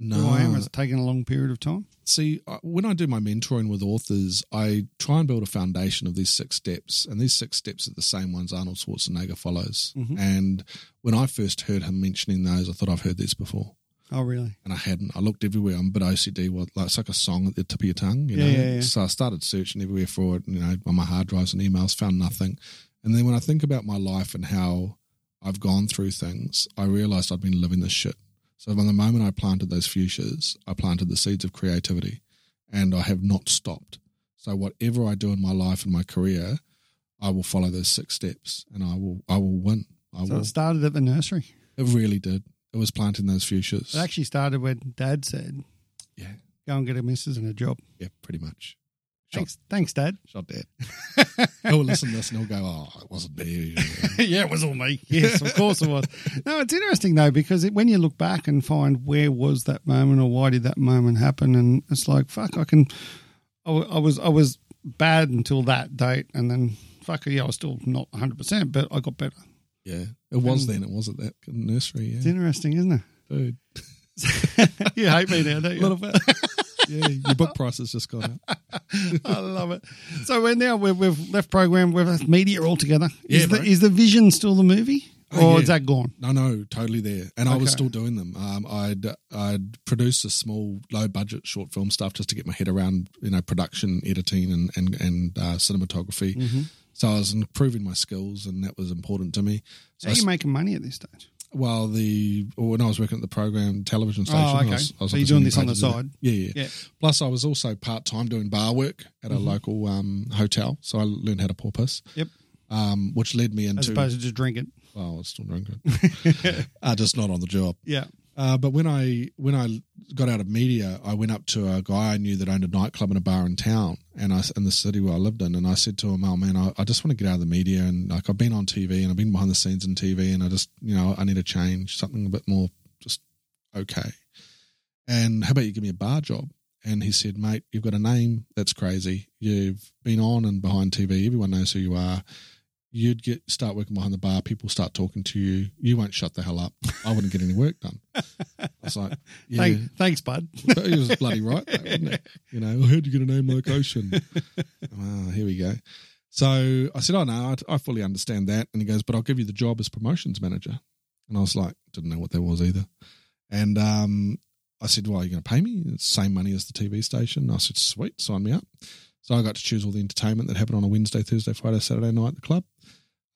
No, I am. It's taken a long period of time. See, when I do my mentoring with authors, I try and build a foundation of these six steps, and these six steps are the same ones Arnold Schwarzenegger follows. Mhm. And when I first heard him mentioning those, I thought I've heard these before, Oh, really? and I hadn't. I looked everywhere. I'm a bit OCD. What like it's like a song at the tip of your tongue, you Yeah, know. yeah, yeah. So I started searching everywhere for it, you know, on my hard drives and emails, found nothing. And then when I think about my life and how I've gone through things, I realized I'd been living this shit. So from the moment I planted those fuchsias, I planted the seeds of creativity and I have not stopped. So whatever I do in my life and my career, I will follow those six steps and I will I will win. I So will it started at the nursery. it really did. It was planting those fuchsias. It actually started when Dad said, yeah. "Go and get a missus and a job." Yeah, pretty much. Shot, Thanks, thanks, Dad. shot dead. he'll listen to this and he'll go, Oh, it wasn't me. yeah, it was all me. Yes, of course it was. No, it's interesting though because it, when you look back and find where was that moment or why did that moment happen, and it's like fuck, I can. I, I was I was bad until that date, and then fuck yeah, I was still not 100, percent but I got better. yeah. It was And- then, it was at that nursery, Yeah. It's interesting, isn't it? Dude. you hate me now, don't you? A little bit. Yeah, your book price has just gone up. I love it. So we're now we've, we've left program. We've left media altogether. Is Yeah, the bro. is the vision still the movie, or Oh, yeah. is that gone? No, no, totally there. And I was still doing them. Um, I'd I'd produced a small, low budget short film stuff just to get my head around, you know, production, editing, and and and uh, cinematography. Mm-hmm. So I was improving my skills, and that was important to me. So How are you making money at this stage? Well, the when I was working at the program television station, Oh, okay. I was, I was So you're doing this on the to do that. side? Yeah, yeah, Yeah. Plus, I was also part time doing bar work at a Mm-hmm. local um, hotel, so I learned how to pour piss. Yep. Um, which led me As into opposed to just drinking. well, I was still drinking, uh, just not on the job. Yeah. Uh, but when I when I got out of media, I went up to a guy I knew that owned a nightclub and a bar in town, and I in the city where I lived in, and I said to him, "Oh man, I, I just want to get out of the media, and like I've been on TV and I've been behind the scenes in TV, and I just you know I need a change, something a bit more just okay. And how about you give me a bar job?" And he said, "Mate, you've got a name that's crazy. You've been on and behind TV. Everyone knows who you are." You'd get start working behind the bar. People start talking to you. You won't shut the hell up. I wouldn't get any work done. I was like, yeah, Thank, thanks, bud. but he was bloody right, though, wasn't he? You know, how'd you get a name like Ocean? oh, here we go. So I said, oh, no, I, I fully understand that. And he goes, but I'll give you the job as promotions manager. And I was like, didn't know what that was either. And um, I said, well, are you going to pay me? It's the same money as the TV station. I said, sweet, sign me up. So I got to choose all the entertainment that happened on a Wednesday, Thursday, Friday, Saturday night at the club.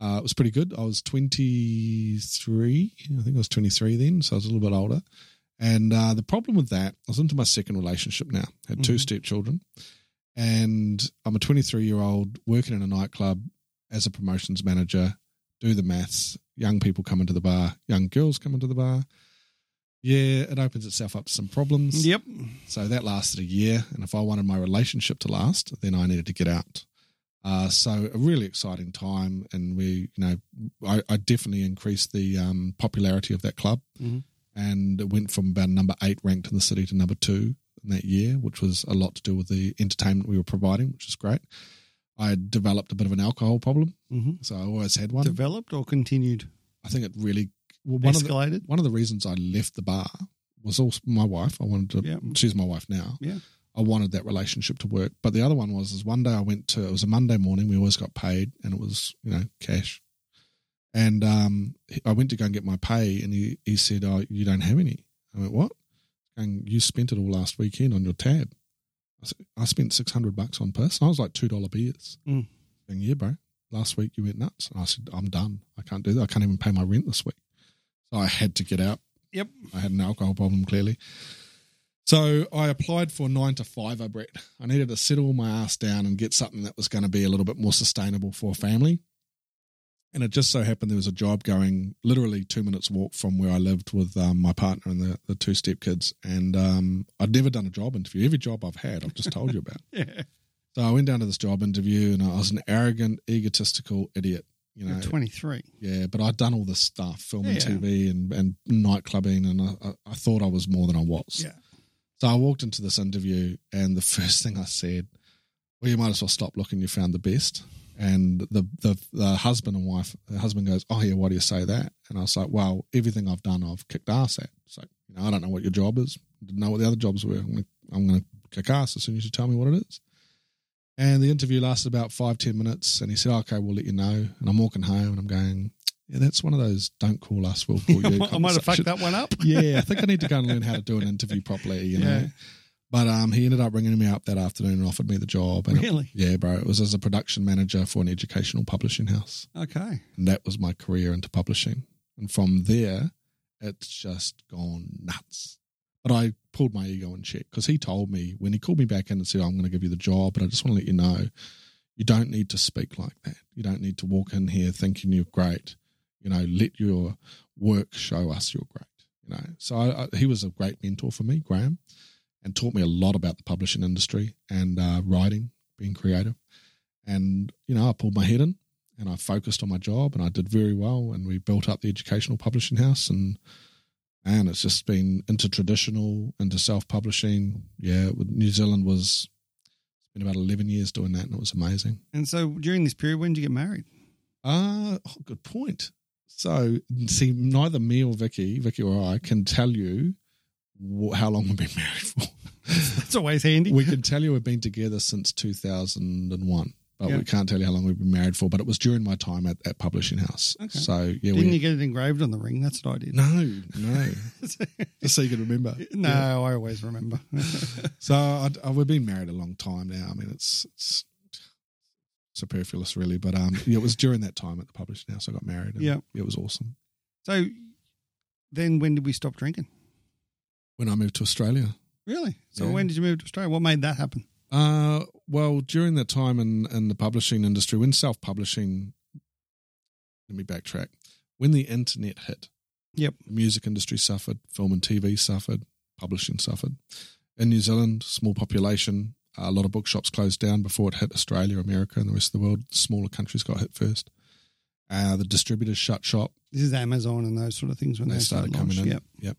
Uh, it was pretty good. I was 23. I think I was 23 then, so I was a little bit older. And uh, the problem with that, I was into my second relationship now, had two Mhm. stepchildren. And I'm a 23 year old working in a nightclub as a promotions manager, do the maths. Young people come into the bar, young girls come into the bar. Yeah, it opens itself up to some problems. Yep. So that lasted a year. And if I wanted my relationship to last, then I needed to get out. Uh, so a really exciting time. And we, you know, I, I definitely increased the um, popularity of that club. Mhm. And it went from about number eight ranked in the city to number two in that year, which was a lot to do with the entertainment we were providing, which is great. I had developed a bit of an alcohol problem. hmm So I always had one. Developed or continued? I think it really, well, one of the, one of the reasons I left the bar was also my wife. I wanted to. Yeah. She's my wife now. Yeah. I wanted that relationship to work. But the other one was is one day I went to. It was a Monday morning. We always got paid, and it was you know cash. And um, I went to go and get my pay, and he he said, "Oh, you don't have any." I went, "What?" And you spent it all last weekend on your tab. I said, I spent six hundred bucks on piss. And I was like two dollar beers. Mm. Going, yeah, bro. Last week you went nuts. And I said, I'm done. I can't do that. I can't even pay my rent this week. I had to get out. Yep. I had an alcohol problem, clearly. So I applied for nine to five, Brett. I needed to settle my ass down and get something that was going to be a little bit more sustainable for a family. And it just so happened there was a job going literally two minutes walk from where I lived with um, my partner and the, the two stepkids. And um, I'd never done a job interview. Every job I've had, I've just told you about. Yeah. So I went down to this job interview and I was an arrogant, egotistical idiot. You know, You're 23. yeah, but I'd done all this stuff, filming Yeah. TV and, and night clubbing, and I, I, thought I was more than I was. Yeah. So I walked into this interview, and the first thing I said, "Well, you might as well stop looking. You found the best." And the the, the husband and wife, the husband goes, "Oh yeah, why do you say that?" And I was like, "Well, everything I've done, I've kicked ass at. So you know, I don't know what your job is. Didn't know what the other jobs were. I'm gonna kick ass as soon as you tell me what it is." And the interview lasted about five, ten minutes. And he said, okay, we'll let you know. And I'm walking home and I'm going, yeah, that's one of those don't call us, we'll call you. I might have fucked that one up. yeah, I think I need to go and learn how to do an interview properly, you know. Yeah. But um, he ended up ringing me up that afternoon and offered me the job. And it- Really? yeah, bro. It was as a production manager for an educational publishing house. Okay. And that was my career into publishing. And from there, it's just gone nuts. But I pulled my ego in check because he told me when he called me back in and said, I'm going to give you the job, but I just want to let you know you don't need to speak like that. You don't need to walk in here thinking you're great. You know, let your work show us you're great. You know, so I, I, he was a great mentor for me, Graham, and taught me a lot about the publishing industry and uh, writing, being creative. And, you know, I pulled my head in and I focused on my job and I did very well. And we built up the educational publishing house and, and it's just been into traditional, into self publishing. Yeah, New Zealand was it's been about eleven years doing that, and it was amazing. And so during this period, when did you get married? Ah, oh, good point. So, see, neither me or Vicky, Vicky or I, can tell you wh- how long we've been married for. That's always handy. we can tell you we've been together since 2001, but Yeah. we can't tell you how long we've been married for. But it was during my time at, at Publishing House. Okay. So, yeah, Didn't we. you get it engraved on the ring? That's what I did. no, no. Just so you can remember. No, Yeah. I always remember. So I, I, we've been married a long time now. I mean, it's it's superfluous, really. But um, yeah, it was during that time at the publishing house I got married. And Yeah. it was awesome. so then when did we stop drinking? When I moved to Australia, Really? So Yeah. when did you move to Australia? What made that happen? Uh, well, during that time in in the publishing industry, when self publishing, let me backtrack. When the internet hit, Yep. the music industry suffered, film and TV suffered, publishing suffered. In New Zealand, small population, a lot of bookshops closed down before it hit Australia, America, and the rest of the world. Smaller countries got hit first. Uh, the distributors shut shop. This is Amazon and those sort of things when They they, started coming in. Yep. Yep.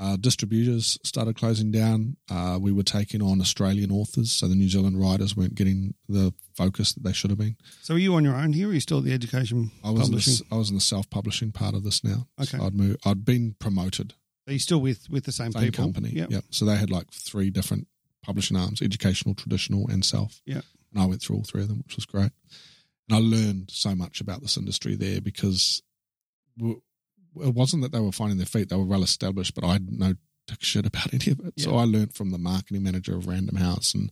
Uh, distributors started closing down. Uh, we were taking on Australian authors, so the New Zealand writers weren't getting the focus that they should have been. So are you on your own here or are you still at the education I was in publishing? the, I was in the self publishing part of this now. Okay. So I'd moved, I'd been promoted Are you still with, with the same, same people? company. Yep. Yep. So they had like three different publishing arms: educational, traditional, and self. Yeah. And I went through all three of them, which was great. And I learned so much about this industry there because it wasn't that they were finding their feet; they were well established, but I know dick shit about any of it. So I learned from the marketing manager of Random House and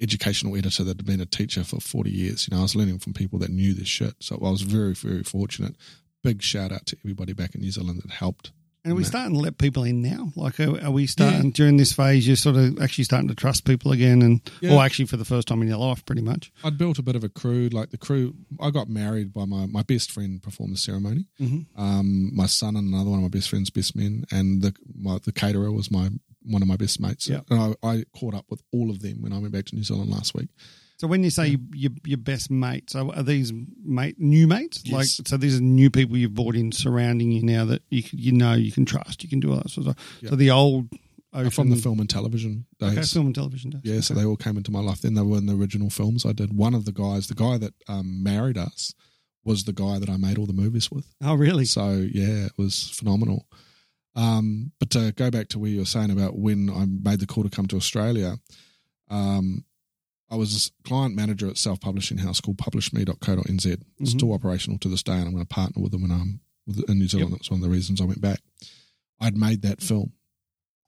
educational editor that had been a teacher for 40 years. You know, I was learning from people that knew this shit. So I was very, very fortunate. Big shout out to everybody back in New Zealand that helped. And are we starting to let people in now? Like, are, are we starting during this phase? You're sort of actually starting to trust people again, and Yeah. or actually for the first time in your life, pretty much. I'd built a bit of a crew. Like the crew, I got married by my, my best friend performed the ceremony. Mm-hmm. Um, my son and another one of my best friends' best men, and the my, the caterer was my one of my best mates. Yeah. And I, I caught up with all of them when I went back to New Zealand last week. So when you say you, your your best mates, are, are these mate new mates? Yes. Like, so these are new people you've brought in surrounding you now that you you know you can trust, you can do all that sort of stuff. Yeah. So the old ocean, From the film and television days. okay, film and television days. Yeah, so they all came into my life. Then they were in the original films I did. One of the guys, the guy that um, married us, was the guy that I made all the movies with. oh really? So yeah, it was phenomenal. Um, but to go back to where you were saying about when I made the call to come to Australia, um, I was a client manager at self publishing house called publishme.co.nz. It's Mhm. still operational to this day, and I'm going to partner with them when I'm with, in New Zealand. Yep. That's one of the reasons I went back. I'd made that film.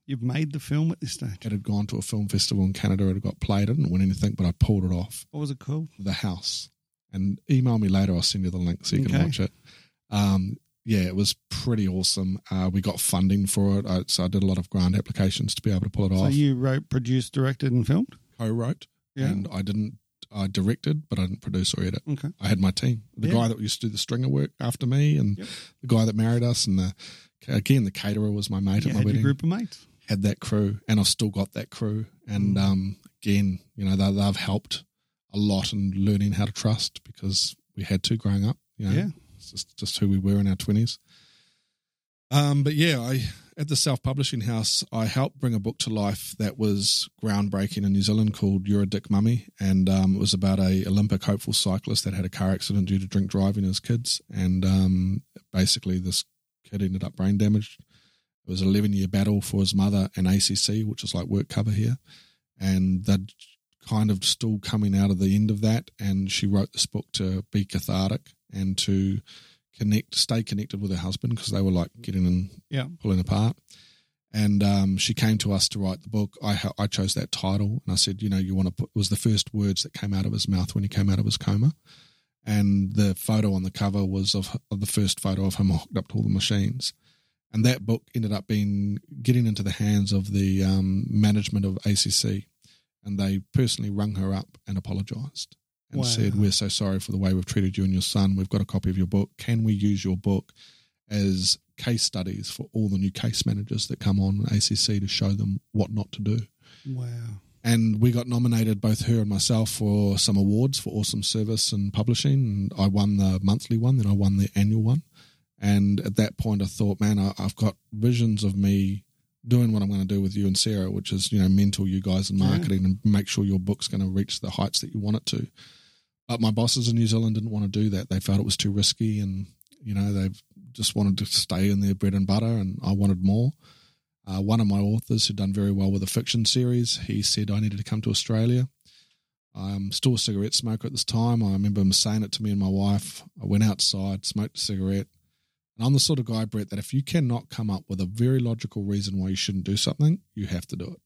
You've made the film at this stage. It had gone to a film festival in Canada. It had got played. I didn't win anything, but I pulled it off. What was it called? The House. And email me later. I'll send you the link so you can watch it. Um, yeah, it was pretty awesome. Uh, we got funding for it, I, so I did a lot of grant applications to be able to pull it So off. So you wrote, produced, directed, and filmed. co-wrote, Yeah. and I didn't. I directed, but I didn't produce or edit. Okay. I had my team. The Yeah. guy that used to do the stringer work after me, and Yep. the guy that married us, and the again the caterer was my mate You at my wedding. group of mates. Had that crew, and I've still got that crew. And Mm. um, again, you know, they, they've helped a lot in learning how to trust because we had to growing up. You know, Yeah. it's just just who we were in our twenties. Um, but yeah, I at the self publishing house, I helped bring a book to life that was groundbreaking in New Zealand called "You're a Dick Mummy," and um, it was about a Olympic hopeful cyclist that had a car accident due to drink driving as kids, and um, basically this kid ended up brain damaged. It was an 11 year battle for his mother and ACC, which is like work cover here, and they're kind of still coming out of the end of that. And she wrote this book to be cathartic and to connect, stay connected with her husband because they were like getting in, Yeah. pulling apart. And um, she came to us to write the book. I I chose that title, and I said, you know, you want to put it was the first words that came out of his mouth when he came out of his coma, and the photo on the cover was of, of the first photo of him hooked up to all the machines. And that book ended up being getting into the hands of the um, management of ACC, and they personally rung her up and apologised and Wow. said, "We're so sorry for the way we've treated you and your son. We've got a copy of your book. Can we use your book as case studies for all the new case managers that come on ACC to show them what not to do?" Wow. and we got nominated both her and myself for some awards for awesome service and publishing and i won the monthly one then i won the annual one and at that point i thought man I, i've got visions of me doing what i'm going to do with you and sarah which is you know mentor you guys in Yeah. marketing and make sure your book's going to reach the heights that you want it to but my bosses in new zealand didn't want to do that they felt it was too risky and you know they just wanted to stay in their bread and butter and i wanted more uh, one of my authors who'd done very well with a fiction series, he said I needed to come to Australia. I'm still a cigarette smoker at this time. I remember him saying it to me and my wife. I went outside, smoked a cigarette. And I'm the sort of guy, Brett, that if you cannot come up with a very logical reason why you shouldn't do something, you have to do it.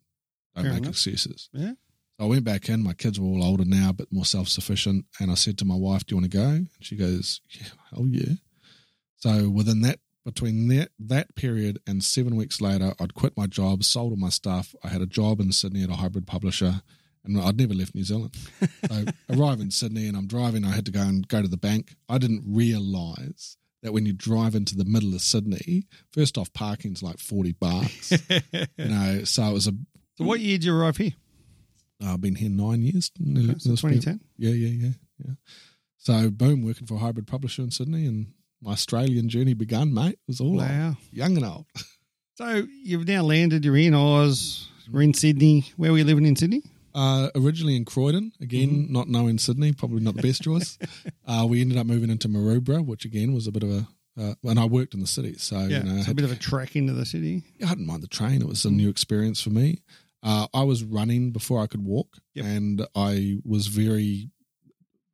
Don't Fair make enough. excuses. Yeah. I went back in. My kids were all older now, but more self sufficient. And I said to my wife, Do you want to go? And she goes, Yeah, hell yeah. So within that, between that, that period and seven weeks later, I'd quit my job, sold all my stuff. I had a job in Sydney at a hybrid publisher, and I'd never left New Zealand. So I arrive in Sydney and I'm driving. I had to go and go to the bank. I didn't realize that when you drive into the middle of Sydney, first off, parking's like 40 bucks. you know, so it was a So what year did you arrive here? I've been here nine years. nearly- So 2010. Yeah, yeah, yeah, yeah. So boom, working for a hybrid publisher in Sydney, and my Australian journey begun, mate. It was all Wow. young and old. So you've now landed. You're in Oz. We're in Sydney. Where were you living in Sydney? Uh, originally in Croydon, again, Mm-hmm. not knowing Sydney, probably not the best choice. Uh, we ended up moving into Maroubra, which again was a bit of a. Uh, and I worked in the city, so Yeah, you know, it's a bit of a trek into the city. I didn't mind the train. It was a new experience for me. Uh, I was running before I could walk, Yep. and I was very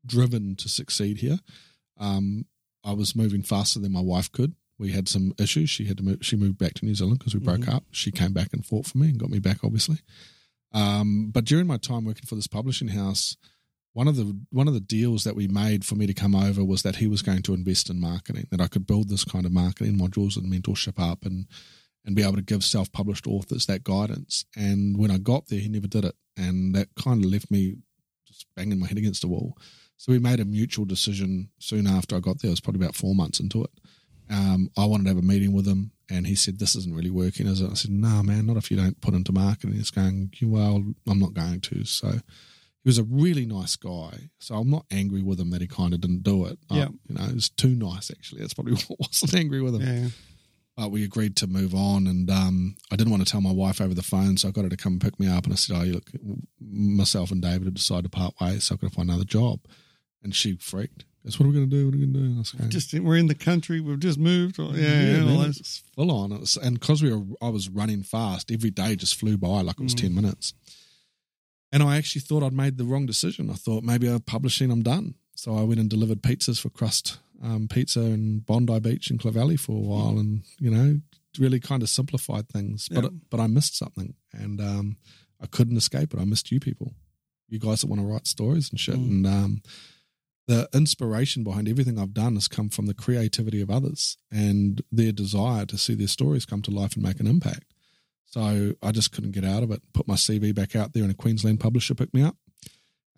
driven to succeed here. Um, I was moving faster than my wife could. We had some issues. She had to move. She moved back to New Zealand because we broke Mhm. up. She came back and fought for me and got me back, obviously. Um, but during my time working for this publishing house, one of the one of the deals that we made for me to come over was that he was going to invest in marketing. That I could build this kind of marketing modules and mentorship up and and be able to give self published authors that guidance. And when I got there, he never did it, and that kind of left me just banging my head against the wall. So we made a mutual decision soon after I got there. It was probably about four months into it. Um, I wanted to have a meeting with him, and he said, "This isn't really working." Is it? I said, "No, man, not if you don't put into marketing." He's going, "Well, I'm not going to." So he was a really nice guy. So I'm not angry with him that he kind of didn't do it. Yeah. you know, it was too nice actually. That's probably what wasn't angry with him Yeah. But we agreed to move on. And um, I didn't want to tell my wife over the phone so I got her to come pick me up. And I said oh look myself and David have decided to part ways so I've got to find another job. And she freaked. Goes what are we going to do what are we going to do I was going, Just we're in the country. We've just moved. Or, yeah, yeah, yeah, man, those- it's full on. It was- and because we were I was running fast every day just flew by like it was Mm. 10 minutes. And I actually thought I'd made the wrong decision. I thought maybe I'm publishing I'm done. So I went and delivered pizzas for Crust um, Pizza in Bondi Beach in Clovelly for a while and you know really kind of simplified things but but I missed something and um, I couldn't escape it I missed you people you guys that want to write stories and shit Mm. and um, the inspiration behind everything I've done has come from the creativity of others and their desire to see their stories come to life and make an impact. So I just couldn't get out of it. Put my CV back out there, and a Queensland publisher picked me up,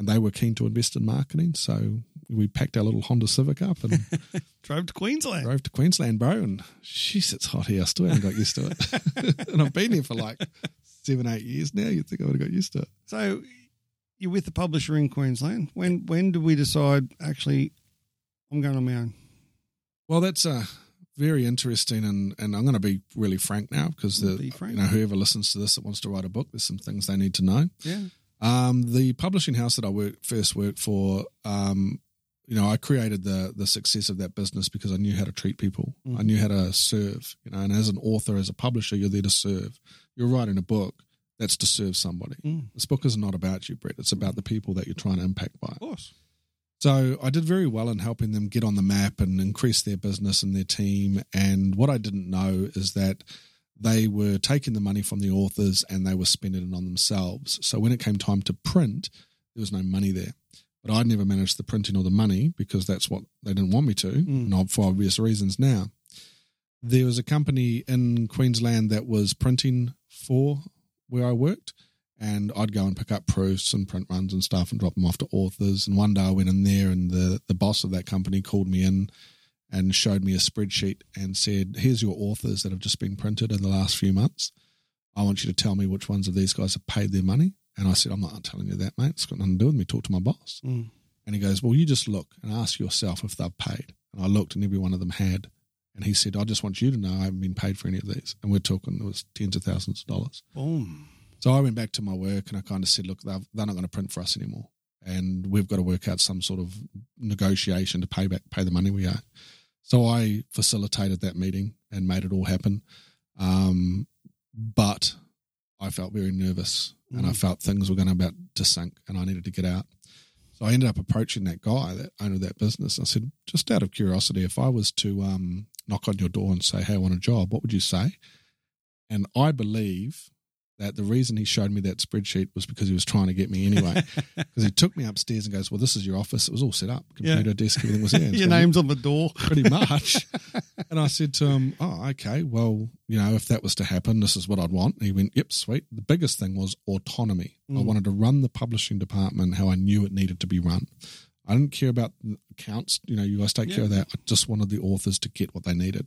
and they were keen to invest in marketing. So we packed our little Honda Civic up and drove to Queensland. drove to Queensland, bro. And jeez, it's hot here. I still haven't got used to it. and I've been here for like seven, eight years now. You'd think I would have got used to it. So you're with the publisher in Queensland. When when did we decide actually I'm going on my own? Well, that's uh, very interesting, and, and I'm going to be really frank now because the Be you know whoever listens to this that wants to write a book, there's some things they need to know. Yeah. Um, the publishing house that I work, first worked for, um, you know, I created the the success of that business because I knew how to treat people. Mhm. I knew how to serve. You know, and as an author, as a publisher, you're there to serve. You're writing a book that's to serve somebody. Mm. This book is not about you, Brett. It's about the people that you're trying to impact by. Of course. So I did very well in helping them get on the map and increase their business and their team. And what I didn't know is that they were taking the money from the authors and they were spending it on themselves. So when it came time to print, there was no money there. but I'd never managed the printing or the money because that's what they didn't want me to, mm. and for obvious reasons now. There was a company in Queensland that was printing for where I worked, and I'd go and pick up proofs and print runs and stuff and drop them off to authors. And one day I went in there, and the, the boss of that company called me in and showed me a spreadsheet and said, Here's your authors that have just been printed in the last few months. I want you to tell me which ones of these guys have paid their money. And I said, I'm not telling you that, mate. It's got nothing to do with me. Talk to my boss. Mm. And he goes, Well, you just look and ask yourself if they've paid. And I looked and every one of them had. And he said, I just want you to know I haven't been paid for any of these. And we're talking, it was tens of thousands of dollars. Boom. So I went back to my work and I kind of said, Look, they're, they're not going to print for us anymore. And we've got to work out some sort of negotiation to pay back, pay the money we owe. So I facilitated that meeting and made it all happen. Um, but I felt very nervous and I felt things were going to about to sink and I needed to get out. So I ended up approaching that guy, that owner of that business. I said, just out of curiosity, if I was to um, knock on your door and say, hey, I want a job, what would you say? And I believe that the reason he showed me that spreadsheet was because he was trying to get me anyway. Because he took me upstairs and goes, well, this is your office. It was all set up, computer, desk, everything was there. Your name's on the door. pretty much. and I said to him, "Oh, okay. Well, you know, if that was to happen, this is what I'd want." And he went, "Yep, sweet." The biggest thing was autonomy. I mm. wanted to run the publishing department how I knew it needed to be run. I didn't care about accounts. You know, you guys take care of that. I just wanted the authors to get what they needed.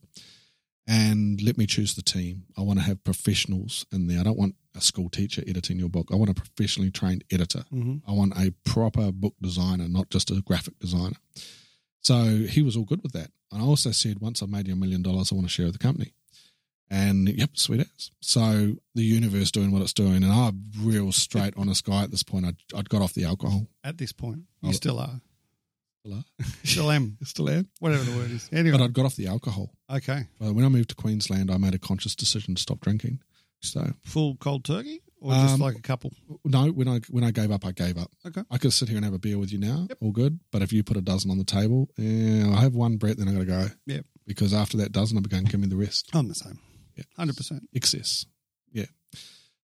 And let me choose the team. I want to have professionals in there. I don't want a school teacher editing your book. I want a professionally trained editor. Mm-hmm. I want a proper book designer, not just a graphic designer. So he was all good with that. And I also said, once I've made you a million dollars, I want to share with the company. And yep, sweet as. So the universe doing what it's doing. And I'm a real straight, honest guy at this point. I'd, I'd got off the alcohol. At this point, you Oh. still are. Still are. Still am. Still am. Whatever the word is. Anyway. But I'd got off the alcohol. okay. But when I moved to Queensland, I made a conscious decision to stop drinking. So Full cold turkey or just Um, like a couple? no, when I when I gave up, I gave up. Okay. I could sit here and have a beer with you now, all good. But if you put a dozen on the table, yeah, I have one Brett, then I got to go. Yep. Because after that dozen, I'm going to give me the rest. I'm the same. Yeah. 100%. excess. Yeah.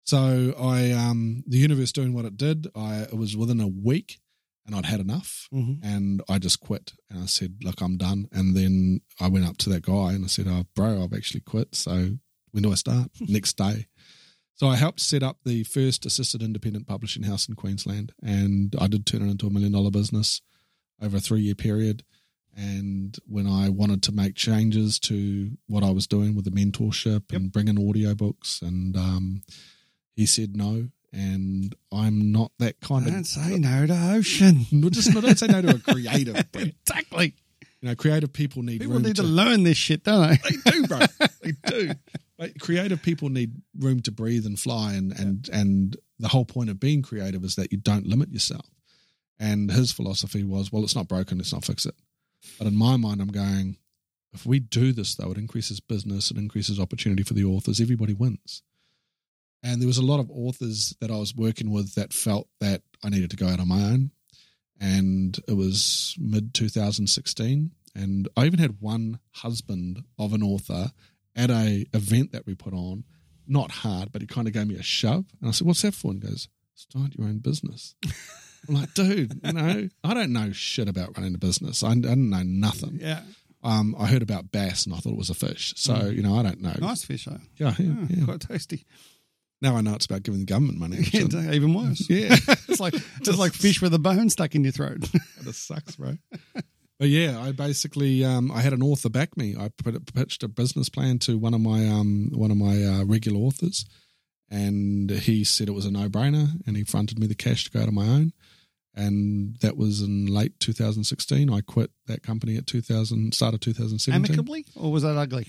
So I, um, the universe doing what it did. I it was within a week, and I'd had enough, Mhm. and I just quit. And I said, "Look, I'm done." And then I went up to that guy and I said, "Oh, bro, I've actually quit. So when do I start?" Next day. So I helped set up the first assisted independent publishing house in Queensland, and I did turn it into a million dollar business over a three year period. And when I wanted to make changes to what I was doing with the mentorship and bring in audiobooks, and um, he said no. And I'm not that kind of. Don't of. say no to ocean. Just not, don't say no to a creative. Exactly. You know, creative people need People need to to learn this shit, don't they? they do, bro. they do. Like, creative people need room to breathe and fly, and and and the whole point of being creative is that you don't limit yourself. And his philosophy was, well, it's not broken, let's not fix it. But in my mind, I'm going, if we do this though, it increases business, it increases opportunity for the authors. Everybody wins. And there was a lot of authors that I was working with that felt that I needed to go out on my own. And it was mid 2016. And I even had one husband of an author at a event that we put on, not hard, but he kind of gave me a shove. And I said, What's that for? And he goes, Start your own business. I'm like, dude, you know, I don't know shit about running a business. I, I didn't know nothing. Yeah. Um, I heard about BAS and I thought it was a fish. So, you know, I don't know. Nice fish, though. Yeah, yeah, Yeah, yeah. Quite tasty. Now I know it's about giving the government money. Yeah, even worse. yeah. It's like just like fish with a bone stuck in your throat. That sucks, bro. But yeah, I basically um, I had an author back me. I put, pitched a business plan to one of my um, one of my uh, regular authors, and he said it was a no brainer, and he fronted me the cash to go out on my own. And that was in late 2016. I quit that company at 2000, start of 2017. Amicably, or was that ugly?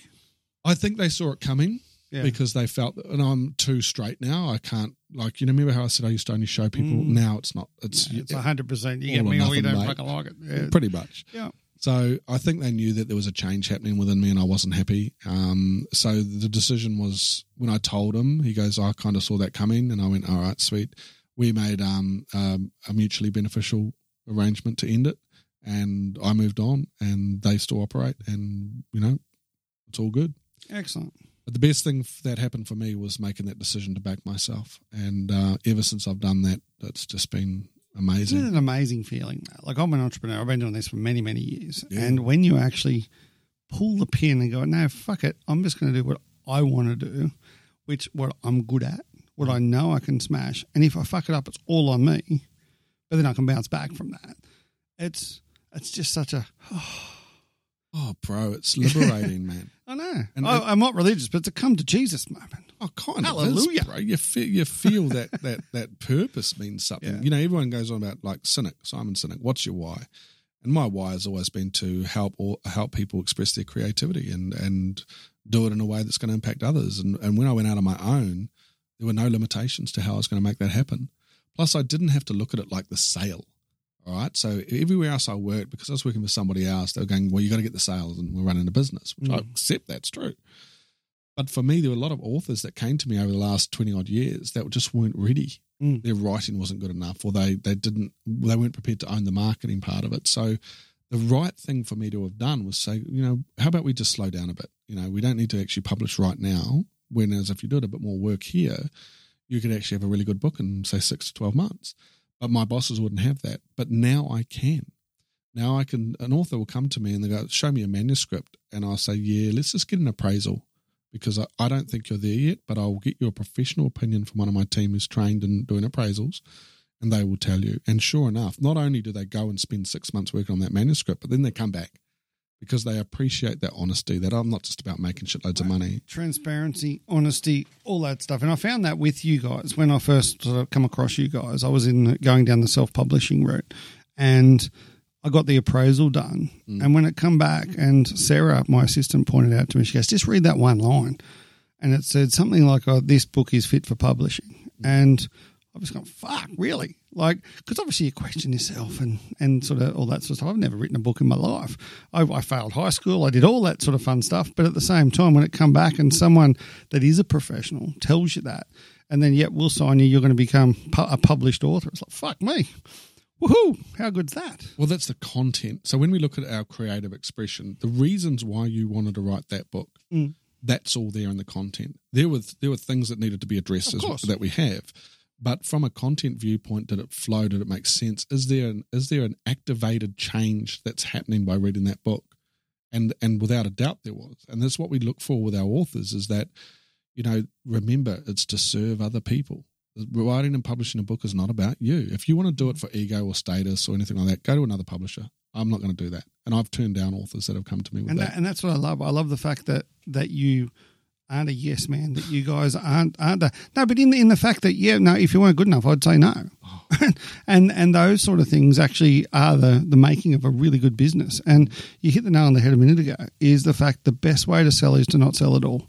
I think they saw it coming Yeah. because they felt, and I'm too straight now. I can't like you know. Remember how I said I used to only show people? Mm. Now it's not. It's, It's hundred percent. You get me or you don't mate. fucking like it. Yeah. pretty much. Yeah. So I think they knew that there was a change happening within me, and I wasn't happy. Um, so the decision was when I told him, he goes, "I kind of saw that coming," and I went, "All right, sweet." We made um, um, a mutually beneficial arrangement to end it, and I moved on, and they still operate, and you know, it's all good. Excellent. But the best thing that happened for me was making that decision to back myself, and uh, ever since I've done that, it's just been amazing. Isn't it an amazing feeling? Like I'm an entrepreneur. I've been doing this for many, many years. Yeah. And when you actually pull the pin and go, no, fuck it, I'm just going to do what I want to do, which what I'm good at, what I know I can smash. And if I fuck it up, it's all on me. But then I can bounce back from that. It's it's just such a Oh, Oh, bro, it's liberating, man. I know. And I, I'm not religious, but it's a come to Jesus moment. Oh, kind Hallelujah. of is, bro. You feel, you feel that, that that purpose means something. Yeah. You know, everyone goes on about like Sinek, Simon Sinek. What's your why? And my why has always been to help or help people express their creativity and and do it in a way that's going to impact others. And and when I went out on my own, there were no limitations to how I was going to make that happen. Plus, I didn't have to look at it like the sale. All right. So everywhere else I worked, because I was working for somebody else, they were going, "Well, you got to get the sales, and we're running a business," which I Mm. accept that's true. But for me, there were a lot of authors that came to me over the last twenty odd years that just weren't ready. Mm. Their writing wasn't good enough, or they they didn't they weren't prepared to own the marketing part of it. So the right thing for me to have done was say, you know, how about we just slow down a bit? You know, we don't need to actually publish right now. Whereas if you did a bit more work here, you could actually have a really good book in say six to twelve months. But my bosses wouldn't have that. But now I can. Now I can. An author will come to me and they go, "Show me a manuscript," and I'll say, "Yeah, let's just get an appraisal." Because I, I don't think you're there yet, but I'll get you a professional opinion from one of my team who's trained in doing appraisals, and they will tell you. And sure enough, not only do they go and spend six months working on that manuscript, but then they come back because they appreciate that honesty. That I'm not just about making shitloads of money. transparency, honesty, all that stuff. And I found that with you guys when I first sort of come across you guys. I was in going down the self publishing route, and I got the appraisal done. Mm. And when it come back, and Sarah, my assistant, pointed out to me, she goes, "Just read that one line," and it said something like, oh, "This book is fit for publishing," mm. and I was going, "Fuck, really?" Like, because obviously you question yourself and and sort of all that sort of stuff. I've never written a book in my life. I, I failed high school. I did all that sort of fun stuff. But at the same time, when it come back and someone that is a professional tells you that, and then yet we'll sign you, you're going to become pu- a published author. It's like fuck me, woohoo! How good's that? Well, that's the content. So when we look at our creative expression, the reasons why you wanted to write that book, Mm. that's all there in the content. There were there were things that needed to be addressed as, that we have, but from a content viewpoint, did it flow? Did it make sense? Is there an, is there an activated change that's happening by reading that book? And and without a doubt there was. And that's what we look for with our authors is that, you know, remember it's to serve other people. Writing and publishing a book is not about you. If you want to do it mm. for ego or status or anything like that, go to another publisher. I'm not going to do that. And I've turned down authors that have come to me with And that. that, and that's what I love. I love the fact that that you aren't a yes man. That you guys aren't aren't a, no, but in the, in the fact that yeah, no, if you weren't good enough, I'd say no. Oh. and and those sort of things actually are the the making of a really good business. And you hit the nail on the head a minute ago. Is the fact the best way to sell is to not sell at all.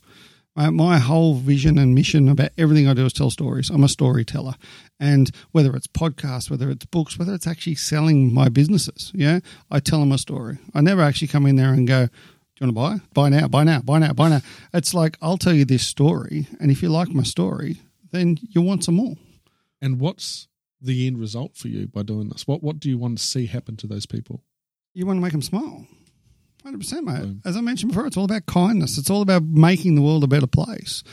My whole vision and mission about everything I do is tell stories. I'm a storyteller. And whether it's podcasts, whether it's books, whether it's actually selling my businesses, yeah, I tell them a story. I never actually come in there and go, do you want to buy? Buy now, buy now, buy now, buy now. It's like, I'll tell you this story. And if you like my story, then you want some more. And what's the end result for you by doing this? What what do you want to see happen to those people? You want to make them smile. 100%, mate. Boom. As I mentioned before, it's all about kindness. It's all about making the world a better place.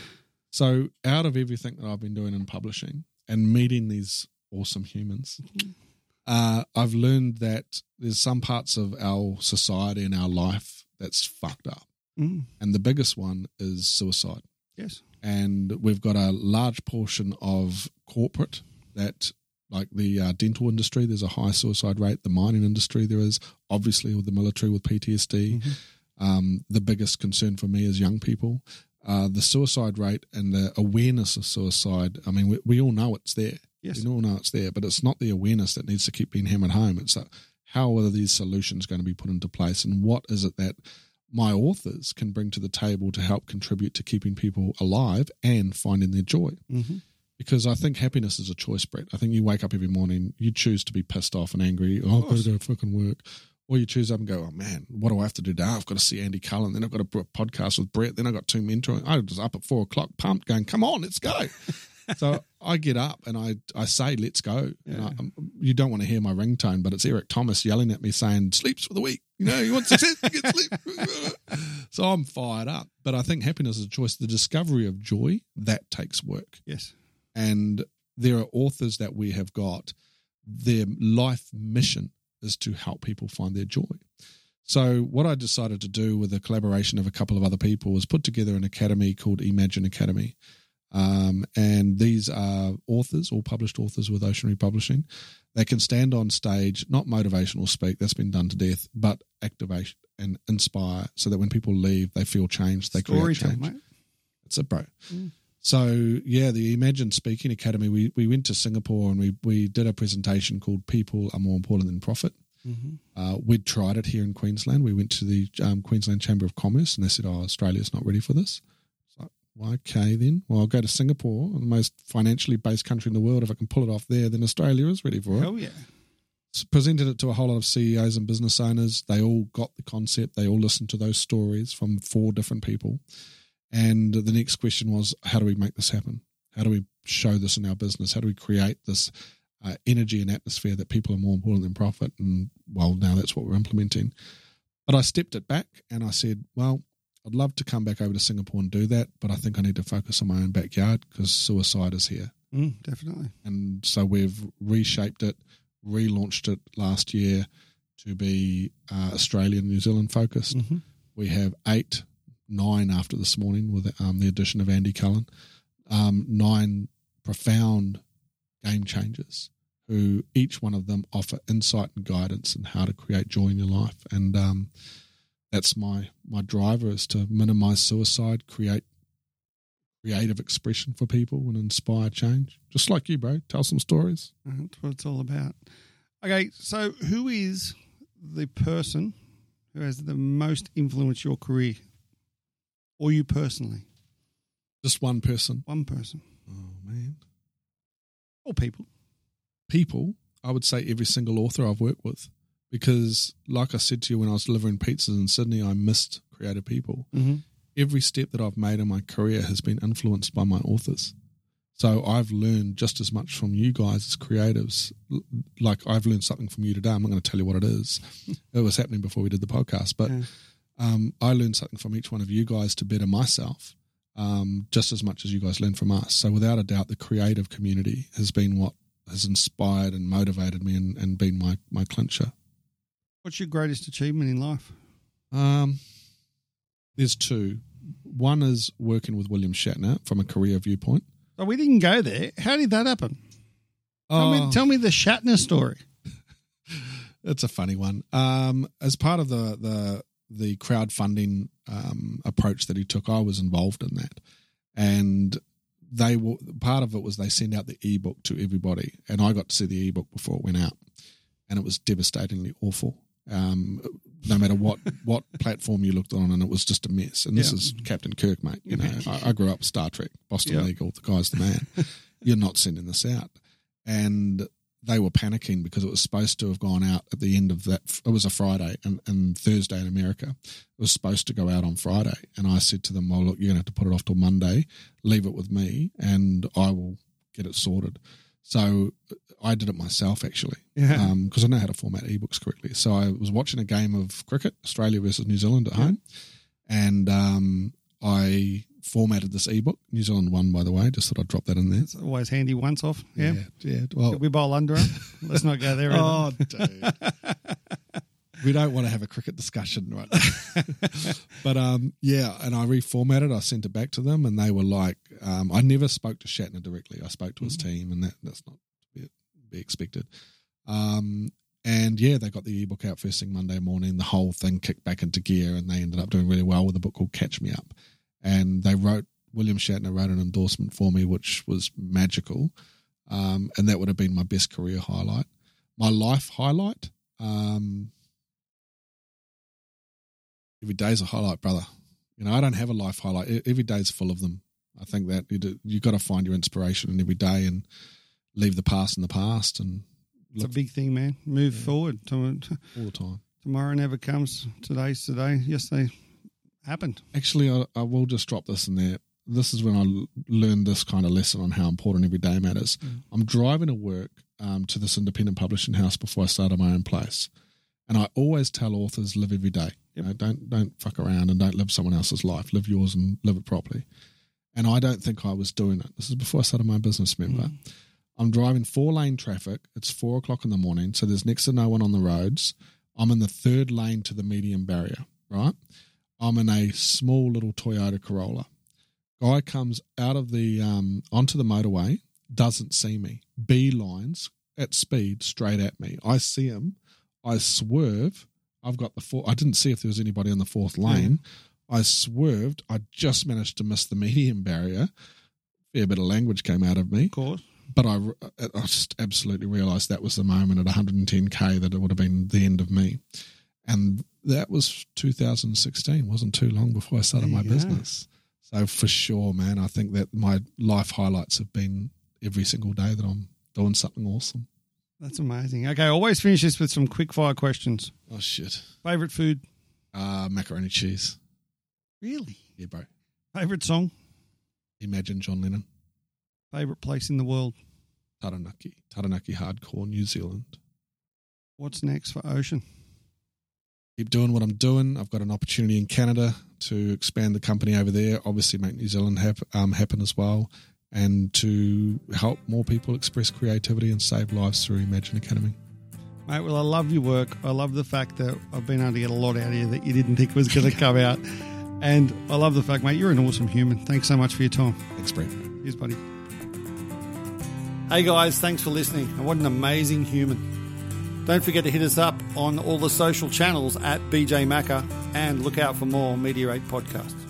So out of everything that I've been doing in publishing and meeting these awesome humans, uh, I've learned that there's some parts of our society and our life that's fucked up. Mm. And the biggest one is suicide. Yes. and we've got a large portion of corporate that like the uh, dental industry there's a high suicide rate the mining industry there is obviously with the military with ptsd um, the biggest concern for me is young people uh, the suicide rate and the awareness of suicide i mean we, we all know it's there Yes. we all know it's there but it's not the awareness that needs to keep being hammered home it's uh, how are these solutions going to be put into place and what is it that my authors can bring to the table to help contribute to keeping people alive and finding their joy. Mhm. Because I think happiness is a choice, Brett. I think you wake up every morning, you choose to be pissed off and angry. Oh, I've got to go fucking work. Or you choose up and go, oh man, what do I have to do now? I've got to see Andy Cullen. Then I've got a podcast with Brett. Then I've got two mentoring. I was up at four o'clock, pumped, going, come on, let's go. so I get up and I, I say, let's go. And I, um, you don't want to hear my ringtone, but it's Eric Thomas yelling at me saying, sleeps for the week. You know, you want success, you get sleep. so I'm fired up. But I think happiness is a choice. The discovery of joy, that takes work. Yes. And there are authors that we have got their life mission is to help people find their joy. So, what I decided to do with a collaboration of a couple of other people was put together an academy called Imagine Academy. Um, and these are authors, all published authors with Ocean Reeve Publishing. They can stand on stage, not motivational speak, that's been done to death, but activate and inspire so that when people leave, they feel changed, they create Storytelling, change. mate. It's a bro. So yeah, the Imagine Speaking Academy. We we went to Singapore and we we did a presentation called "People Are More Important Than Profit." Uh, we'd tried it here in Queensland. We went to the um, Queensland Chamber of Commerce and they said, "Oh, Australia's not ready for this." Well, okay, then. Well, I'll go to Singapore, the most financially based country in the world. If I can pull it off there, then Australia is ready for it Hell yeah. s- presented it to a whole lot of CEOs and business owners. They all got the concept. They all listened to those stories from four different people. And the next question was, how do we make this happen? How do we show this in our business? How do we create this uh, energy and atmosphere that people are more important than profit? And well, now that's what we're implementing. But I stepped it back and I said, well, I'd love to come back over to Singapore and do that, but I think I need to focus on my own backyard because suicide is here Mm, definitely. and so we've reshaped it, relaunched it last year to be uh, Australian, New Zealand focused. Mhm. We have eight, nine after this morning with um, the addition of Andy Cullen, um, nine profound game changers who each one of them offer insight and guidance in how to create joy in your life. And um, that's my my driver is to minimize suicide, create creative expression for people and inspire change. Just like you, bro. Tell some stories. Uh, That's what it's all about. Okay, so who is the person who has the most influenced your career, or you personally? Just one person. One person Oh man. or people? People, I would say every single author I've worked with. Because like I said to you when I was delivering pizzas in Sydney, I missed creative people. Mm-hmm. Every step that I've made in my career has been influenced by my authors. So I've learned just as much from you guys as creatives. Like I've learned something from you today. I'm not going to tell you what it is. it was happening before we did the podcast, but Yeah. um, I learned something from each one of you guys to better myself, um, just as much as you guys learned from us. So without a doubt, the creative community has been what has inspired and motivated me and, and been my my clincher. What's your greatest achievement in life? Um, there's two. One is working with William Shatner from a career viewpoint. So we didn't go there. How did that happen? Tell, Oh. me, tell me the Shatner story. It's a funny one. Um, as part of the the the crowdfunding um, approach that he took, I was involved in that, and they were part of it was they send out the ebook to everybody, and I got to see the ebook before it went out, and it was devastatingly awful. Um, no matter what what platform you looked on, and it was just a mess. And this Yeah. is Captain Kirk, mate. You know, I, I grew up Star Trek, Boston Yeah. Legal, the guy's the man. You're not sending this out, and they were panicking because it was supposed to have gone out at the end of that. It was a Friday and, and Thursday in America. It was supposed to go out on Friday. And I said to them, well, look, you're going to have to put it off till Monday. Leave it with me and I will get it sorted. So I did it myself actually Yeah. because I know how to format ebooks correctly. So I was watching a game of cricket, Australia versus New Zealand at home, and um, I formatted this ebook. New Zealand won, by the way. Just thought I'd drop that in there. It's always handy once off. Yeah. yeah. Well, Did we bowl under 'em? Let's not go there. Oh, dude. We don't want to have a cricket discussion right now. but um, yeah, and I reformatted. I sent it back to them, and they were like, um, I never spoke to Shatner directly. I spoke to his team, and that, that's not to be, be expected. Um, and yeah, they got the ebook out first thing Monday morning. The whole thing kicked back into gear, and they ended up doing really well with a book called Catch Me Up. And they wrote William Shatner wrote an endorsement for me, which was magical. Um, and that would have been my best career highlight. My life highlight. Um, every day's a highlight, brother. You know, I don't have a life highlight. Every day's full of them. I think that you you got to find your inspiration in every day and leave the past in the past and It's a big thing, man. Move forward. To- to- all the time. Tomorrow never comes. Today's today. Yesterday happened. Actually, I, I will just drop this in there. This is when I learned this kind of lesson on how important every day matters. I'm driving to work um, to this independent publishing house before I started my own place, and I always tell authors live every day. You know, don't don't fuck around and don't live someone else's life. Live yours and live it properly. And I don't think I was doing it. This is before I started my business. Remember, I'm driving four lane traffic. It's four o'clock in the morning, so there's next to no one on the roads. I'm in the third lane to the median barrier, right? I'm in a small little Toyota Corolla. Guy comes out of the um, onto the motorway, doesn't see me, beelines at speed straight at me. I see him, I swerve. I've got the four. I didn't see if there was anybody on the fourth lane. Hmm. I swerved. I just managed to miss the median barrier. Fair bit of language came out of me Of course. but I, I just absolutely realised that was the moment at 110k that it would have been the end of me, and that was 2016. wasn't too long before I started my go. business. So for sure, man, I think that my life highlights have been every single day that I'm doing something awesome. That's amazing. Okay, always finish this with some quick fire questions. Oh shit, Favorite food? uh, macaroni cheese, Really? yeah, bro. Favorite song? Imagine John Lennon, Favorite place in the world? Taranaki, Taranaki hardcore, New Zealand. What's next for Ocean? keep doing what I'm doing. I've got an opportunity in Canada to expand the company over there. Obviously, make New Zealand hap- um, happen as well, and to help more people express creativity and save lives through Imagine Academy. Mate, well, I love your work. I love the fact that I've been able to get a lot out of you that you didn't think was going to come out. And I love the fact, mate, you're an awesome human. Thanks so much for your time. Thanks, Brent. Cheers, buddy. Hey, guys, thanks for listening. And what an amazing human. Don't forget to hit us up on all the social channels at BJ Macca and look out for more Meteorate podcasts.